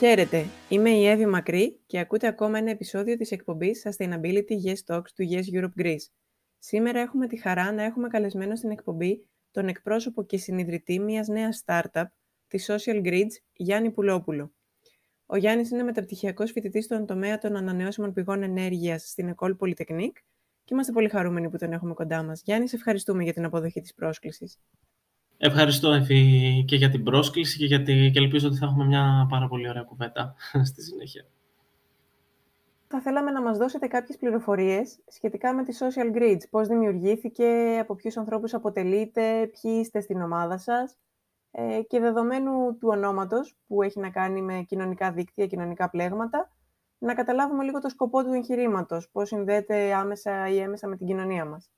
Χαίρετε, είμαι η Εύη Μακρύ και ακούτε ακόμα ένα επεισόδιο της εκπομπής Sustainability Yes Talks του Yes Europe Greece. Σήμερα έχουμε τη χαρά να έχουμε καλεσμένο στην εκπομπή τον εκπρόσωπο και συνειδητή μιας νέας startup, τη Social Grids, Γιάννη Πουλόπουλο. Ο Γιάννης είναι μεταπτυχιακός φοιτητής στον τομέα των ανανεώσιμων πηγών ενέργειας στην Ecole Polytechnique και είμαστε πολύ χαρούμενοι που τον έχουμε κοντά μας. Γιάννη, σε ευχαριστούμε για την αποδοχή της πρόσκλησης. Ευχαριστώ, Εφη, και για την πρόσκληση και, γιατί, και ελπίζω ότι θα έχουμε μια πάρα πολύ ωραία κουβέντα στη συνέχεια. Θα θέλαμε να μας δώσετε κάποιες πληροφορίες σχετικά με τη Social Grids. Πώς δημιουργήθηκε, από ποιους ανθρώπους αποτελείται, ποιοι είστε στην ομάδα σας ε, και δεδομένου του ονόματος που έχει να κάνει με κοινωνικά δίκτυα, κοινωνικά πλέγματα, να καταλάβουμε λίγο το σκοπό του εγχειρήματος, πώς συνδέεται άμεσα ή έμεσα με την κοινωνία μας.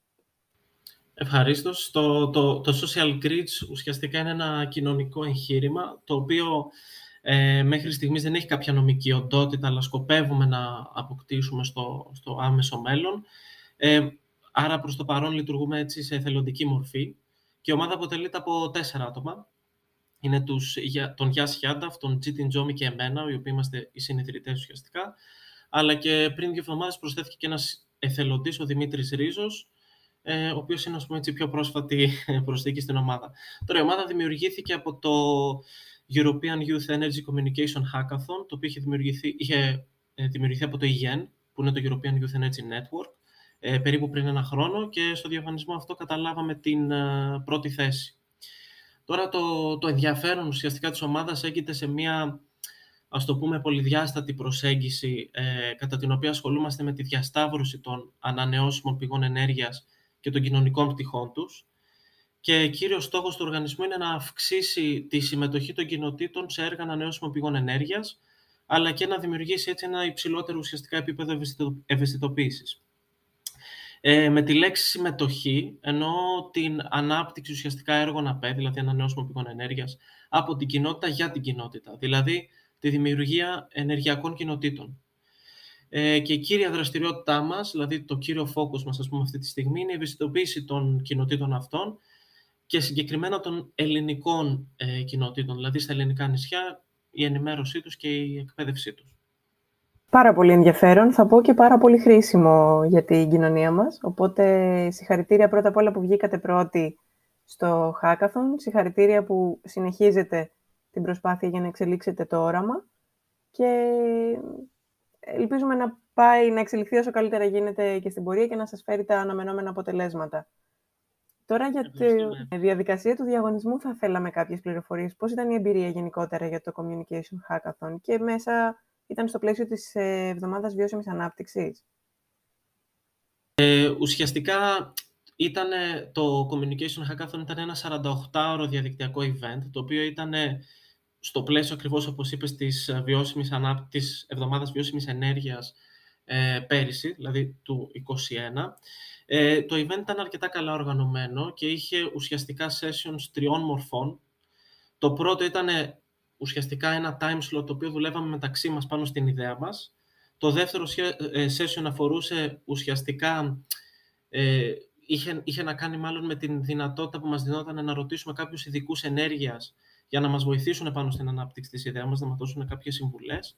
Ευχαρίστως. Το, το, το Social Grids ουσιαστικά είναι ένα κοινωνικό εγχείρημα, το οποίο ε, μέχρι στιγμής δεν έχει κάποια νομική οντότητα, αλλά σκοπεύουμε να αποκτήσουμε στο, στο άμεσο μέλλον. Ε, άρα προς το παρόν λειτουργούμε έτσι σε εθελοντική μορφή και η ομάδα αποτελείται από τέσσερα άτομα. Είναι τους, τον Γιά Χιάνταφ, τον Τζίτιν Τζόμι και εμένα, οι οποίοι είμαστε οι συνειδητές ουσιαστικά. Αλλά και πριν δύο εβδομάδες προσθέθηκε και ένας εθελοντής, ο Δημήτρης Ρίζος, ε, ο οποίος είναι ας πούμε, έτσι, πιο πρόσφατη προσθήκη στην ομάδα. Τώρα η ομάδα δημιουργήθηκε από το European Youth Energy Communication Hackathon, το οποίο είχε δημιουργηθεί, είχε ε, δημιουργηθεί από το EGN, που είναι το European Youth Energy Network, ε, περίπου πριν ένα χρόνο και στο διαγωνισμό αυτό καταλάβαμε την πρώτη θέση. Τώρα το, το ενδιαφέρον ουσιαστικά της ομάδας έγκυται σε μια ας το πούμε πολυδιάστατη προσέγγιση κατά την οποία ασχολούμαστε με τη διασταύρωση των ανανεώσιμων πηγών ενέργειας και των κοινωνικών πτυχών τους. Και κύριος στόχος του οργανισμού είναι να αυξήσει τη συμμετοχή των κοινοτήτων σε έργα ανανεώσιμων πηγών ενέργειας, αλλά και να δημιουργήσει έτσι ένα υψηλότερο ουσιαστικά επίπεδο ευαισθητοποίησης. Ε, με τη λέξη συμμετοχή εννοώ την ανάπτυξη ουσιαστικά έργων ΑΠΕ, δηλαδή ανανεώσιμων πηγών ενέργειας, από την κοινότητα για την κοινότητα, δηλαδή τη δημιουργία ενεργειακών κοινοτήτων. Ε, και η κύρια δραστηριότητά μας, δηλαδή το κύριο φόκους μας ας πούμε, αυτή τη στιγμή, είναι η ευαισθητοποίηση των κοινοτήτων αυτών και συγκεκριμένα των ελληνικών ε, κοινοτήτων, δηλαδή στα ελληνικά νησιά, η ενημέρωσή τους και η εκπαίδευσή τους. Πάρα πολύ ενδιαφέρον, θα πω και πάρα πολύ χρήσιμο για την κοινωνία μας. Οπότε συγχαρητήρια πρώτα απ' όλα που βγήκατε πρώτοι στο Hackathon, συγχαρητήρια που συνεχίζετε την προσπάθεια για να εξελίξετε το όραμα και ελπίζουμε να πάει να εξελιχθεί όσο καλύτερα γίνεται και στην πορεία και να σας φέρει τα αναμενόμενα αποτελέσματα. Τώρα για τη διαδικασία του διαγωνισμού θα θέλαμε κάποιες πληροφορίες. Πώς ήταν η εμπειρία γενικότερα για το Communication Hackathon και μέσα ήταν στο πλαίσιο της ε, Εβδομάδας Βιώσιμης Ανάπτυξης; Ε, ουσιαστικά ήταν, το Communication Hackathon ήταν ένα 48ωρο διαδικτυακό event, το οποίο ήταν στο πλαίσιο ακριβώς, όπως είπες, της, ε, βιώσιμης ανά... της εβδομάδας βιώσιμης ενέργειας ε, πέρυσι, δηλαδή του 2021. Ε, το event ήταν αρκετά καλά οργανωμένο και είχε ουσιαστικά sessions τριών μορφών. Το πρώτο ήταν ουσιαστικά ένα time slot το οποίο δουλεύαμε μεταξύ μας πάνω στην ιδέα μας. Το δεύτερο ε, session αφορούσε ουσιαστικά, ε, είχε, είχε να κάνει μάλλον με την δυνατότητα που μας δινόταν να ρωτήσουμε κάποιους ειδικούς ενέργειας για να μας βοηθήσουν πάνω στην ανάπτυξη της ιδέας μας, να μας δώσουν κάποιες συμβουλές.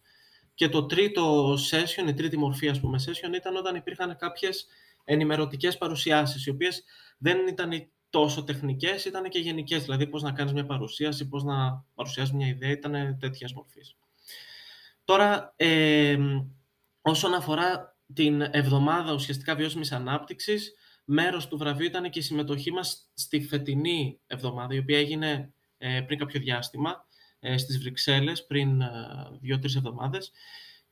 Και το τρίτο session, η τρίτη μορφή ας πούμε session, ήταν όταν υπήρχαν κάποιες ενημερωτικές παρουσιάσεις, οι οποίες δεν ήταν τόσο τεχνικές, ήταν και γενικές, δηλαδή πώς να κάνεις μια παρουσίαση, πώς να παρουσιάσεις μια ιδέα, ήταν τέτοιας μορφής. Τώρα, ε, όσον αφορά την εβδομάδα ουσιαστικά βιώσιμης ανάπτυξης, μέρος του βραβείου ήταν και η συμμετοχή μας στη φετινή εβδομάδα, η οποία έγινε ε, πριν κάποιο διάστημα ε, στις Βρυξέλλες, πριν ε, δύο-τρεις εβδομάδες.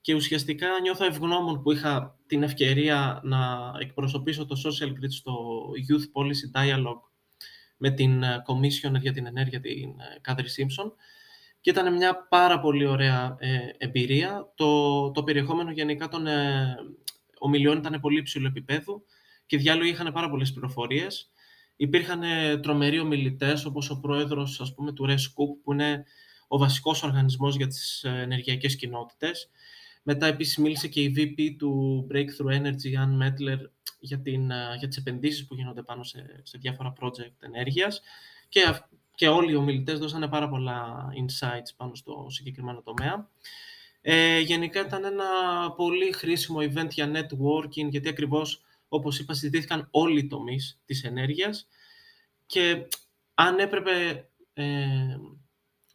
Και ουσιαστικά νιώθω ευγνώμων που είχα την ευκαιρία να εκπροσωπήσω το Social Grid στο Youth Policy Dialogue με την Commission για την Ενέργεια, την Κάδρι Σίμψον. Και ήταν μια πάρα πολύ ωραία εμπειρία. Το, το περιεχόμενο γενικά των ομιλιών ήταν πολύ υψηλό επίπεδο και διάλογοι είχαν πάρα πολλές πληροφορίες. Υπήρχαν ε, τρομεροί ομιλητές, όπως ο πρόεδρος του RESCOOP, που είναι ο βασικός οργανισμός για τις ε, ενεργειακές κοινότητες. Μετά επίσης μίλησε και η VP του Breakthrough Energy, Ann Metler, για, την, ε, για τις επενδύσεις που γίνονται πάνω σε, σε διάφορα project ενέργειας. Και και όλοι οι ομιλητές δώσανε πάρα πολλά insights πάνω στο συγκεκριμένο τομέα. Ε, γενικά ήταν ένα πολύ χρήσιμο event για networking, γιατί ακριβώς, όπως είπα, συζητήθηκαν όλοι οι τομείς της ενέργειας και αν έπρεπε ε,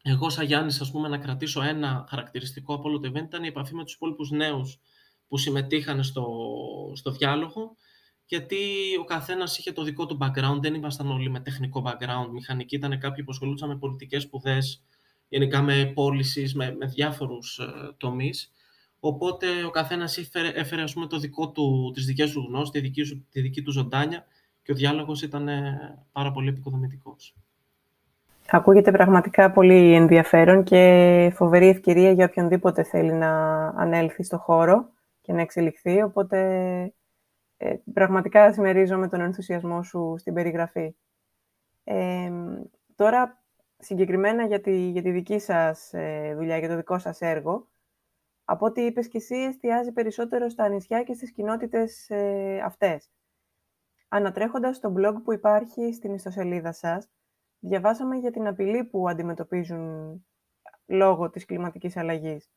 εγώ σαν Γιάννης, ας πούμε, να κρατήσω ένα χαρακτηριστικό από όλο το event, ήταν η επαφή με τους υπόλοιπους νέους που συμμετείχαν στο, στο διάλογο, γιατί ο καθένας είχε το δικό του background, δεν ήμασταν όλοι με τεχνικό background, μηχανική, ήταν κάποιοι που ασχολούνταν με πολιτικές σπουδές, γενικά με πώληση, με, με διάφορους ε, τομείς. Οπότε ο καθένας έφερε, έφερε ας πούμε, το δικό του, τις δικές του γνώσεις, τη δική, τη δική του ζωντάνια και ο διάλογος ήταν ε, πάρα πολύ επικοδομητικός. Ακούγεται πραγματικά πολύ ενδιαφέρον και φοβερή ευκαιρία για οποιονδήποτε θέλει να ανέλθει στο χώρο και να εξελιχθεί, οπότε ε, πραγματικά συμμερίζομαι τον ενθουσιασμό σου στην περιγραφή. Ε, τώρα, συγκεκριμένα για τη, για τη δική σας ε, δουλειά, για το δικό σας έργο, από ό,τι είπες και εσύ, εστιάζει περισσότερο στα νησιά και στις κοινότητες ε, αυτές. Ανατρέχοντας το blog που υπάρχει στην ιστοσελίδα σας, διαβάσαμε για την απειλή που αντιμετωπίζουν λόγω της κλιματικής αλλαγής.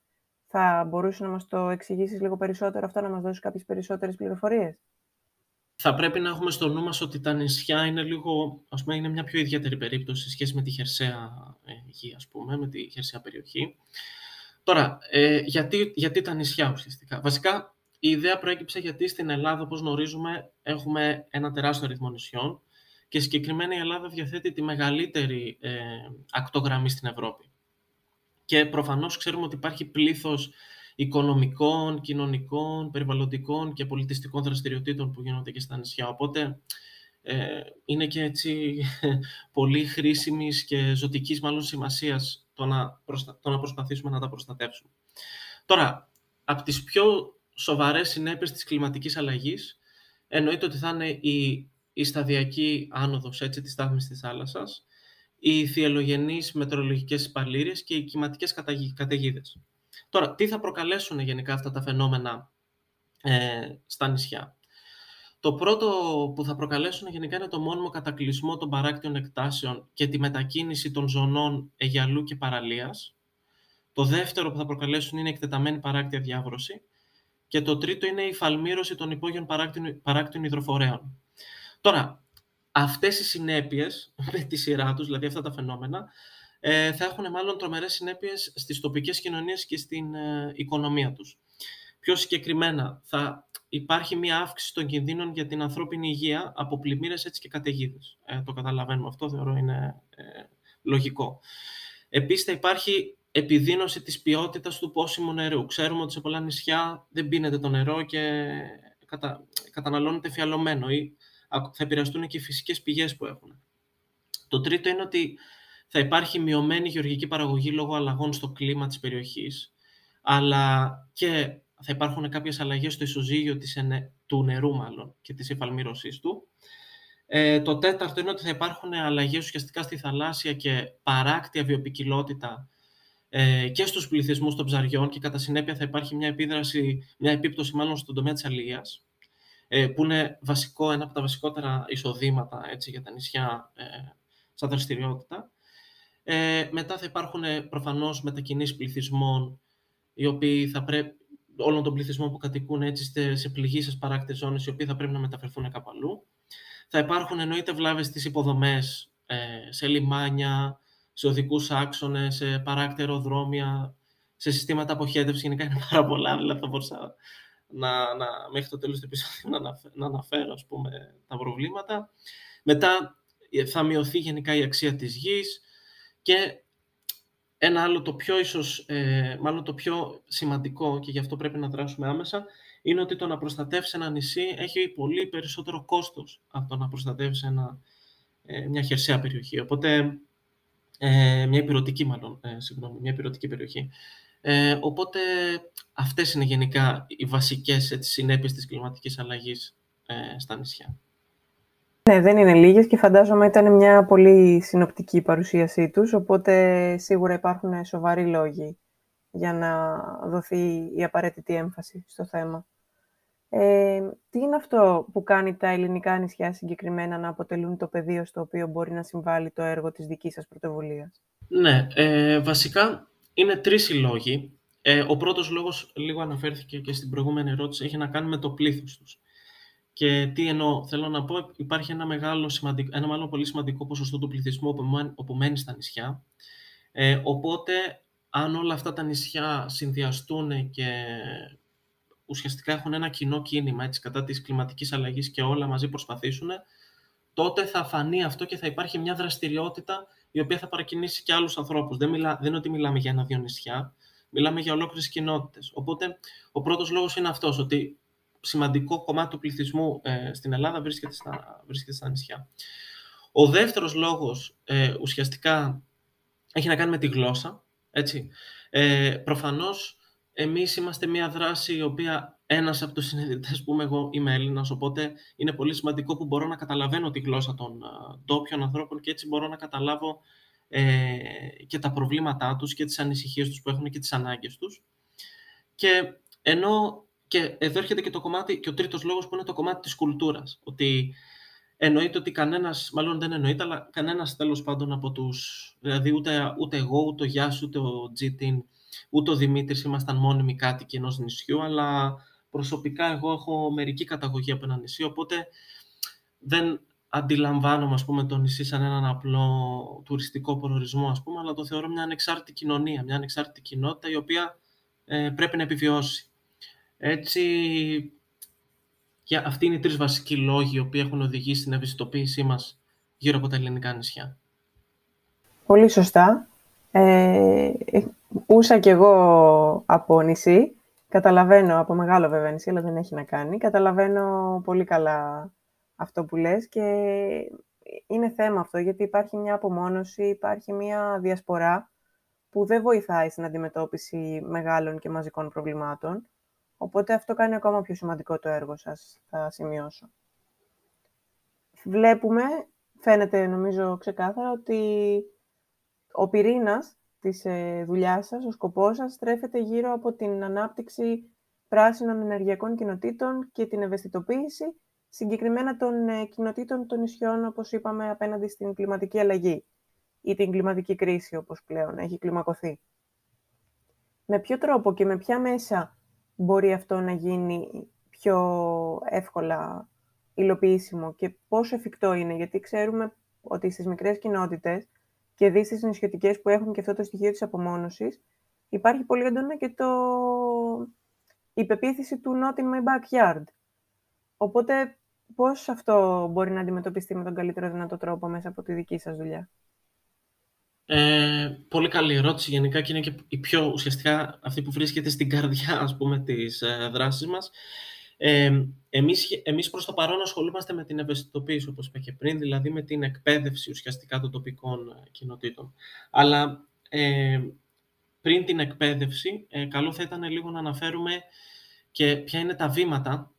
Θα μπορούσες να μας το εξηγήσεις λίγο περισσότερο αυτό, να μας δώσεις κάποιες περισσότερες πληροφορίες; Θα πρέπει να έχουμε στο νου μας ότι τα νησιά είναι λίγο, ας πούμε, είναι μια πιο ιδιαίτερη περίπτωση σε σχέση με τη χερσαία ε, γη, ας πούμε, με τη χερσαία περιοχή. Τώρα, ε, γιατί, γιατί τα νησιά ουσιαστικά; Βασικά, η ιδέα προέκυψε γιατί στην Ελλάδα, όπως γνωρίζουμε, έχουμε ένα τεράστιο αριθμό νησιών και συγκεκριμένα η Ελλάδα διαθέτει τη μεγαλύτερη ε, ακτογραμμή στην Ευρώπη. Και προφανώς ξέρουμε ότι υπάρχει πλήθος οικονομικών, κοινωνικών, περιβαλλοντικών και πολιτιστικών δραστηριοτήτων που γίνονται και στα νησιά. Οπότε ε, είναι και έτσι πολύ χρήσιμης και ζωτικής μάλλον σημασίας το να, το να προσπαθήσουμε να τα προστατεύσουμε. Τώρα, από τις πιο σοβαρές συνέπειες της κλιματικής αλλαγής εννοείται ότι θα είναι η η σταδιακή άνοδος έτσι, της στάθμης της θάλασσας, οι θυελογενείς μετεωρολογικές παλήρες και οι κυματικές καταιγίδες. Τώρα, τι θα προκαλέσουν γενικά αυτά τα φαινόμενα ε, στα νησιά; Το πρώτο που θα προκαλέσουν γενικά είναι το μόνιμο κατακλυσμό των παράκτιων εκτάσεων και τη μετακίνηση των ζωνών Αιγιαλού και Παραλίας. Το δεύτερο που θα προκαλέσουν είναι η εκτεταμένη παράκτια διάβρωση. Και το τρίτο είναι η φαλμήρωση των υπόγειων παράκτιων υδροφορέων. Τώρα, αυτές οι συνέπειες με τη σειρά τους, δηλαδή αυτά τα φαινόμενα, ε, θα έχουν μάλλον τρομερές συνέπειες στις τοπικές κοινωνίες και στην ε, οικονομία τους. Πιο συγκεκριμένα, θα υπάρχει μια αύξηση των κινδύνων για την ανθρώπινη υγεία από πλημμύρες έτσι και καταιγίδες. Ε, το καταλαβαίνουμε αυτό, θεωρώ είναι ε, λογικό. Επίσης, θα υπάρχει επιδείνωση της ποιότητας του πόσιμου νερού. Ξέρουμε ότι σε πολλά νησιά δεν πίνεται το νερό και κατα... καταναλώνεται φιαλωμένο ή θα επηρεαστούν και οι φυσικές πηγές που έχουν. Το τρίτο είναι ότι θα υπάρχει μειωμένη γεωργική παραγωγή λόγω αλλαγών στο κλίμα της περιοχής, αλλά και θα υπάρχουν κάποιες αλλαγές στο ισοζύγιο της, του νερού μάλλον και της εφαλμύρωσής του. Ε, το τέταρτο είναι ότι θα υπάρχουν αλλαγές ουσιαστικά στη θαλάσσια και παράκτια βιοπικιλότητα ε, και στους πληθυσμούς των ψαριών και κατά συνέπεια θα υπάρχει μια, επίδραση, μια επίπτωση μάλλον στον τομέα της αλληλείας. Ε, που είναι βασικό, ένα από τα βασικότερα εισοδήματα έτσι, για τα νησιά ε, σαν δραστηριότητα. Ε, μετά θα υπάρχουν ε, προφανώς μετακινήσεις πληθυσμών, οι οποίοι θα πρέπει, όλων των πληθυσμών που κατοικούν έτσι σε πληγήσεις παράκτες ζώνες, οι οποίοι θα πρέπει να μεταφερθούν κάπου αλλού. Θα υπάρχουν εννοείται βλάβες στις υποδομές, ε, σε λιμάνια, σε οδικούς άξονες, σε παράκτη αεροδρόμια, σε συστήματα αποχέτευσης, γενικά είναι πάρα πολλά, δηλαδή θα μπορούσα να, να, μέχρι το τέλος του επεισόδου να, να αναφέρω ας πούμε, τα προβλήματα. Μετά ε, θα μειωθεί γενικά η αξία της γης και ένα άλλο το πιο ίσως, ε, μάλλον το πιο σημαντικό και γι' αυτό πρέπει να δράσουμε άμεσα, είναι ότι το να προστατεύσει ένα νησί έχει πολύ περισσότερο κόστος από το να προστατεύσει ένα, ε, μια χερσαία περιοχή. Οπότε, ε, μια υπηρετική μάλλον, ε, συγγνώμη, μια υπηρετική περιοχή. Ε, οπότε αυτές είναι γενικά οι βασικές έτσι, συνέπειες της κλιματικής αλλαγής ε, στα νησιά. Ναι, δεν είναι λίγες και φαντάζομαι ήταν μια πολύ συνοπτική παρουσίασή τους, οπότε σίγουρα υπάρχουν σοβαροί λόγοι για να δοθεί η απαραίτητη έμφαση στο θέμα. Ε, τι είναι αυτό που κάνει τα ελληνικά νησιά συγκεκριμένα να αποτελούν το πεδίο στο οποίο μπορεί να συμβάλλει το έργο της δικής σας πρωτοβουλίας; Ναι, ε, βασικά είναι τρεις οι λόγοι. Ε, ο πρώτος λόγος, λίγο αναφέρθηκε και στην προηγούμενη ερώτηση, έχει να κάνει με το πλήθος τους. Και τι εννοώ, θέλω να πω, υπάρχει ένα, μεγάλο, σημαντικό, ένα μάλλον πολύ σημαντικό ποσοστό του πληθυσμού που μένει στα νησιά. Ε, οπότε, αν όλα αυτά τα νησιά συνδυαστούν και ουσιαστικά έχουν ένα κοινό κίνημα έτσι, κατά της κλιματικής αλλαγής και όλα μαζί προσπαθήσουν, τότε θα φανεί αυτό και θα υπάρχει μια δραστηριότητα η οποία θα παρακινήσει και άλλους ανθρώπους. Δεν, μιλά, δεν είναι ότι μιλάμε για ένα-δύο νησιά, μιλάμε για ολόκληρες κοινότητες. Οπότε, ο πρώτος λόγος είναι αυτός, ότι σημαντικό κομμάτι του πληθυσμού ε, στην Ελλάδα βρίσκεται στα, βρίσκεται στα νησιά. Ο δεύτερος λόγος ε, ουσιαστικά έχει να κάνει με τη γλώσσα. Έτσι. Ε, προφανώς εμείς είμαστε μια δράση η οποία ένας από τους συνειδητές που είμαι εγώ είμαι Έλληνας, οπότε είναι πολύ σημαντικό που μπορώ να καταλαβαίνω τη γλώσσα των ντόπιων ανθρώπων και έτσι μπορώ να καταλάβω ε, και τα προβλήματά τους και τις ανησυχίες τους που έχουν και τις ανάγκες τους. Και ενώ και εδώ έρχεται και το κομμάτι, και ο τρίτος λόγος που είναι το κομμάτι της κουλτούρας, ότι εννοείται ότι κανένας, μάλλον δεν εννοείται, αλλά κανένας τέλος πάντων από τους, δηλαδή ούτε, ούτε εγώ, ούτε ο Γιάς, ούτε ο Τζίτιν, ούτε ο Δημήτρης ήμασταν μόνιμοι κάτοικοι ενός νησιού, αλλά προσωπικά εγώ έχω μερική καταγωγή από ένα νησί, οπότε δεν αντιλαμβάνομαι ας πούμε, το νησί σαν έναν απλό τουριστικό προορισμό, ας πούμε, αλλά το θεωρώ μια ανεξάρτητη κοινωνία, μια ανεξάρτητη κοινότητα η οποία ε, πρέπει να επιβιώσει. Έτσι, και αυτοί είναι οι τρεις βασικοί λόγοι οι οποίοι έχουν οδηγήσει στην ευαισθητοποίησή μας γύρω από τα ελληνικά νησιά. Πολύ σωστά. Ε, ούσα κι εγώ από νησί. Καταλαβαίνω, από μεγάλο βέβαια νησί, αλλά δεν έχει να κάνει. Καταλαβαίνω πολύ καλά αυτό που λες και είναι θέμα αυτό, γιατί υπάρχει μια απομόνωση, υπάρχει μια διασπορά που δεν βοηθάει στην αντιμετώπιση μεγάλων και μαζικών προβλημάτων. Οπότε αυτό κάνει ακόμα πιο σημαντικό το έργο σας, θα σημειώσω. Βλέπουμε, φαίνεται νομίζω ξεκάθαρα, ότι ο πυρήνας της ε, δουλειάς σας, ο σκοπός σας, στρέφεται γύρω από την ανάπτυξη πράσινων ενεργειακών κοινοτήτων και την ευαισθητοποίηση συγκεκριμένα των ε, κοινοτήτων των νησιών, όπως είπαμε, απέναντι στην κλιματική αλλαγή ή την κλιματική κρίση, όπως πλέον έχει κλιμακωθεί. Με ποιο τρόπο και με ποια μέσα μπορεί αυτό να γίνει πιο εύκολα υλοποιήσιμο και πόσο εφικτό είναι, γιατί ξέρουμε ότι στις μικρές κοινότητες και δεις στις νησιωτικές που έχουν και αυτό το στοιχείο της απομόνωσης, υπάρχει πολύ έντονα και το... η πεποίθηση του not in my backyard. Οπότε, πώς αυτό μπορεί να αντιμετωπιστεί με τον καλύτερο δυνατό τρόπο μέσα από τη δική σας δουλειά; Ε, πολύ καλή ερώτηση γενικά και είναι και η πιο ουσιαστικά αυτή που βρίσκεται στην καρδιά ας πούμε της ε, δράσης μας. Ε, εμείς, εμείς προς το παρόν ασχολούμαστε με την ευαισθητοποίηση, όπως είπα και πριν, δηλαδή με την εκπαίδευση ουσιαστικά των τοπικών ε, κοινοτήτων. Αλλά ε, πριν την εκπαίδευση, ε, καλό θα ήταν λίγο να αναφέρουμε και ποια είναι τα βήματα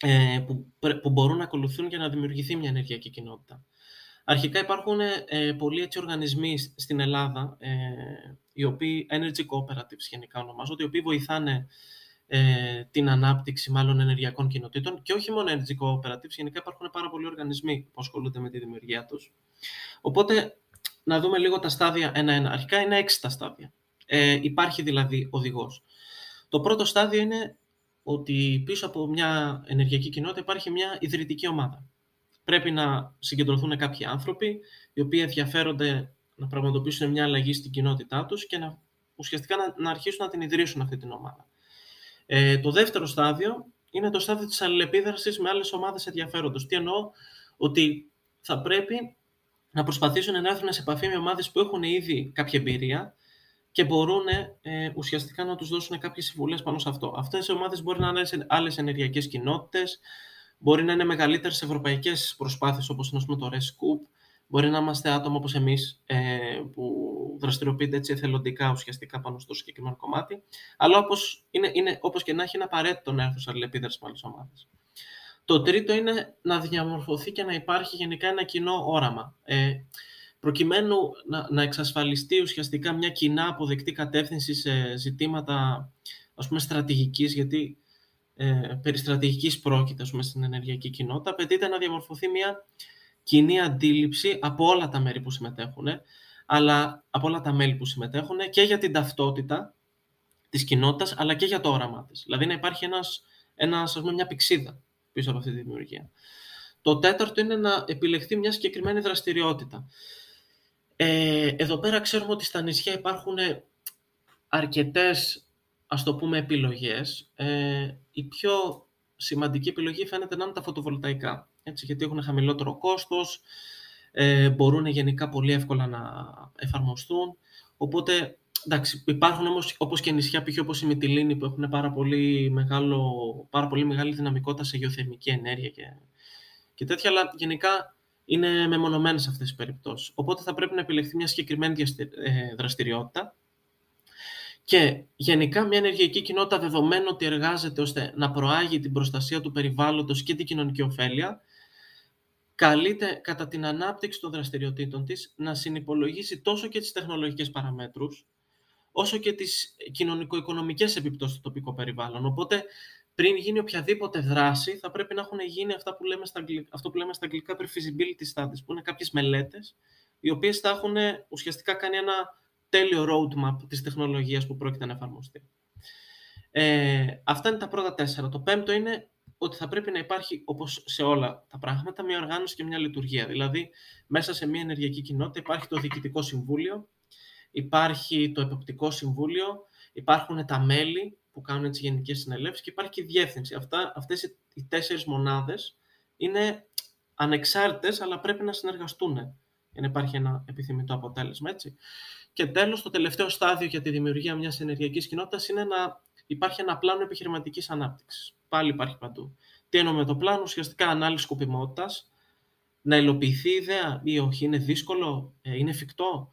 ε, που, που μπορούν να ακολουθούν για να δημιουργηθεί μια ενεργειακή κοινότητα. Αρχικά υπάρχουν ε, πολλοί έτσι οργανισμοί στην Ελλάδα, ε, οι οποίοι, energy cooperatives γενικά ονομάζονται, οι οποίοι βοηθάνε ε, την ανάπτυξη μάλλον ενεργειακών κοινοτήτων και όχι μόνο energy cooperatives, γενικά υπάρχουν πάρα πολλοί οργανισμοί που ασχολούνται με τη δημιουργία τους. Οπότε, να δούμε λίγο τα στάδια ένα-ένα. Αρχικά είναι έξι τα στάδια. Ε, υπάρχει δηλαδή οδηγός. Το πρώτο στάδιο είναι ότι πίσω από μια ενεργειακή κοινότητα υπάρχει μια ιδρυτική ομάδα πρέπει να συγκεντρωθούν κάποιοι άνθρωποι οι οποίοι ενδιαφέρονται να πραγματοποιήσουν μια αλλαγή στην κοινότητά τους και να, ουσιαστικά να, να αρχίσουν να την ιδρύσουν αυτή την ομάδα. Ε, το δεύτερο στάδιο είναι το στάδιο της αλληλεπίδρασης με άλλες ομάδες ενδιαφέροντος. Τι εννοώ, ότι θα πρέπει να προσπαθήσουν να έρθουν σε επαφή με ομάδες που έχουν ήδη κάποια εμπειρία και μπορούν ε, ουσιαστικά να τους δώσουν κάποιες συμβουλές πάνω σε αυτό. Αυτές οι ομάδες μπορεί να είναι άλλες ενεργειακές κοινότητες, Μπορεί να είναι μεγαλύτερες ευρωπαϊκές προσπάθειες όπως είναι το RESCOOP. Μπορεί να είμαστε άτομα όπως εμείς ε, που δραστηριοποιείται έτσι εθελοντικά ουσιαστικά πάνω στο συγκεκριμένο κομμάτι. Αλλά όπως είναι, είναι, όπως και να έχει, είναι απαραίτητο να έρθουν σε αλληλεπίδραση με άλλε ομάδες. Το τρίτο είναι να διαμορφωθεί και να υπάρχει γενικά ένα κοινό όραμα. Ε, προκειμένου να, να εξασφαλιστεί ουσιαστικά μια κοινά αποδεκτή κατεύθυνση σε ζητήματα ας πούμε, στρατηγικής, γιατί ε, περί στρατηγικής πρόκειται στην ενεργειακή κοινότητα, απαιτείται να διαμορφωθεί μια κοινή αντίληψη από όλα τα μέρη που συμμετέχουν, αλλά από όλα τα μέλη που συμμετέχουν και για την ταυτότητα της κοινότητας, αλλά και για το όραμά της. Δηλαδή να υπάρχει ένας, ένας, ας πούμε, μια πηξίδα πίσω από αυτή τη δημιουργία. Το τέταρτο είναι να επιλεχθεί μια συγκεκριμένη δραστηριότητα. Ε, εδώ πέρα ξέρουμε ότι στα νησιά υπάρχουν αρκετές, ας το πούμε, επιλογές. Ε, η πιο σημαντική επιλογή φαίνεται να είναι τα φωτοβολταϊκά, έτσι, γιατί έχουν χαμηλότερο κόστος, ε, μπορούν γενικά πολύ εύκολα να εφαρμοστούν. Οπότε, εντάξει, υπάρχουν όμως, όπως και νησιά, π.χ. όπως η Μυτιλίνη, που έχουν πάρα πολύ, μεγάλο, πάρα πολύ μεγάλη δυναμικότητα σε γεωθερμική ενέργεια και, και τέτοια, αλλά γενικά είναι μεμονωμένες αυτές τις περιπτώσεις. Οπότε θα πρέπει να επιλεχθεί μια συγκεκριμένη ε, δραστηριότητα και γενικά μια ενεργειακή κοινότητα δεδομένου ότι εργάζεται ώστε να προάγει την προστασία του περιβάλλοντος και την κοινωνική ωφέλεια, καλείται κατά την ανάπτυξη των δραστηριοτήτων της να συνυπολογίσει τόσο και τις τεχνολογικές παραμέτρους, όσο και τις κοινωνικο-οικονομικές επιπτώσεις στο τοπικό περιβάλλον. Οπότε, πριν γίνει οποιαδήποτε δράση, θα πρέπει να έχουν γίνει αυτά που λέμε στα αγγλικά, αυτό που λέμε στα αγγλικά pre-feasibility studies, που είναι κάποιες μελέτες, οι οποίες θα έχουν ουσιαστικά κάνει ένα τέλειο roadmap της τεχνολογίας που πρόκειται να εφαρμοστεί. Ε, αυτά είναι τα πρώτα τέσσερα. Το πέμπτο είναι ότι θα πρέπει να υπάρχει, όπως σε όλα τα πράγματα, μια οργάνωση και μια λειτουργία. Δηλαδή, μέσα σε μια ενεργειακή κοινότητα υπάρχει το Διοικητικό Συμβούλιο, υπάρχει το Εποπτικό Συμβούλιο, υπάρχουν τα μέλη που κάνουν έτσι γενικές συνελεύσεις και υπάρχει και η διεύθυνση. Αυτά, αυτές οι τέσσερις μονάδες είναι ανεξάρτητες, αλλά πρέπει να συνεργαστούν για να υπάρχει ένα επιθυμητό αποτέλεσμα. Έτσι. Και τέλος, το τελευταίο στάδιο για τη δημιουργία μιας ενεργειακής κοινότητας είναι να υπάρχει ένα πλάνο επιχειρηματικής ανάπτυξης. Πάλι υπάρχει παντού. Τι εννοώ με το πλάνο, ουσιαστικά ανάλυση σκοπιμότητας, να υλοποιηθεί η ιδέα ή όχι, είναι δύσκολο, ε, είναι εφικτό;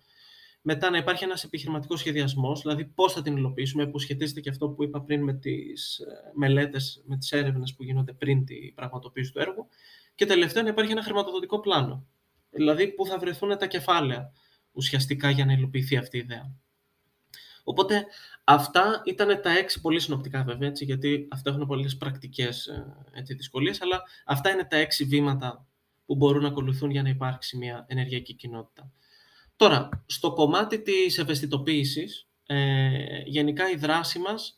Μετά να υπάρχει ένας επιχειρηματικός σχεδιασμός, δηλαδή πώς θα την υλοποιήσουμε, που σχετίζεται και αυτό που είπα πριν με τις ε, μελέτες, με τις έρευνες που γίνονται πριν την πραγματοποίηση του έργου. Και τελευταίο να υπάρχει ένα χρηματοδοτικό πλάνο, δηλαδή πού θα βρεθούν τα κεφάλαια ουσιαστικά για να υλοποιηθεί αυτή η ιδέα. Οπότε αυτά ήταν τα έξι, πολύ συνοπτικά βέβαια, έτσι, γιατί αυτά έχουν πολλές πρακτικές ε, δυσκολίες, αλλά αυτά είναι τα έξι βήματα που μπορούν να ακολουθούν για να υπάρξει μια ενεργειακή κοινότητα. Τώρα, στο κομμάτι της ευαισθητοποίησης, ε, γενικά η δράση μας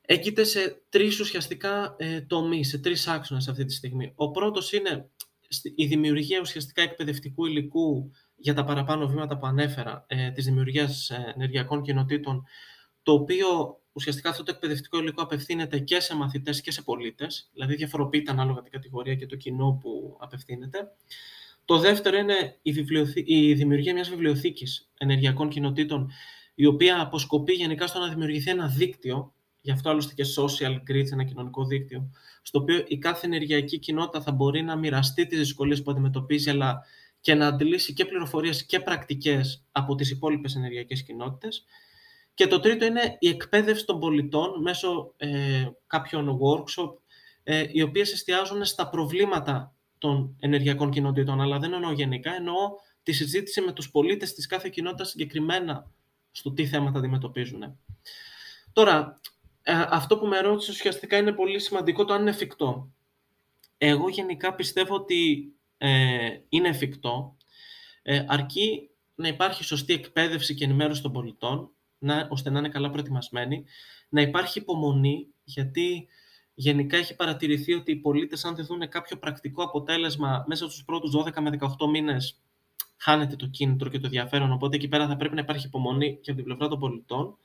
έγκυται σε τρεις ουσιαστικά ε, τομείς, σε τρεις άξονες αυτή τη στιγμή. Ο πρώτος είναι η δημιουργία ουσιαστικά εκπαιδευτικού υλικού για τα παραπάνω βήματα που ανέφερα ε, της δημιουργίας ε, ενεργειακών κοινοτήτων, το οποίο ουσιαστικά αυτό το εκπαιδευτικό υλικό απευθύνεται και σε μαθητές και σε πολίτες, δηλαδή διαφοροποιείται ανάλογα την κατηγορία και το κοινό που απευθύνεται. Το δεύτερο είναι η, η δημιουργία μιας βιβλιοθήκης ενεργειακών κοινοτήτων, η οποία αποσκοπεί γενικά στο να δημιουργηθεί ένα δίκτυο, γι' αυτό άλλωστε και social grids, ένα κοινωνικό δίκτυο, στο οποίο η κάθε ενεργειακή κοινότητα θα μπορεί να μοιραστεί τις δυσκολίες που αντιμετωπίζει, αλλά και να αντιλήσει και πληροφορίες και πρακτικές από τις υπόλοιπες ενεργειακές κοινότητες. Και το τρίτο είναι η εκπαίδευση των πολιτών μέσω ε, κάποιων workshop, ε, οι οποίες εστιάζουν στα προβλήματα των ενεργειακών κοινότητων, αλλά δεν εννοώ γενικά, εννοώ τη συζήτηση με τους πολίτες της κάθε κοινότητας συγκεκριμένα στο τι θέματα αντιμετωπίζουν. Τώρα, ε, αυτό που με ρώτησε ουσιαστικά είναι πολύ σημαντικό το αν είναι εφικτό. Εγώ γενικά πιστεύω ότι ε, είναι εφικτό, ε, αρκεί να υπάρχει σωστή εκπαίδευση και ενημέρωση των πολιτών, να, ώστε να είναι καλά προετοιμασμένοι, να υπάρχει υπομονή, γιατί γενικά έχει παρατηρηθεί ότι οι πολίτες αν δεν δουν κάποιο πρακτικό αποτέλεσμα μέσα στους πρώτους 12 με 18 μήνες, χάνεται το κίνητρο και το ενδιαφέρον, οπότε εκεί πέρα θα πρέπει να υπάρχει υπομονή και από την πλευρά των πολιτών.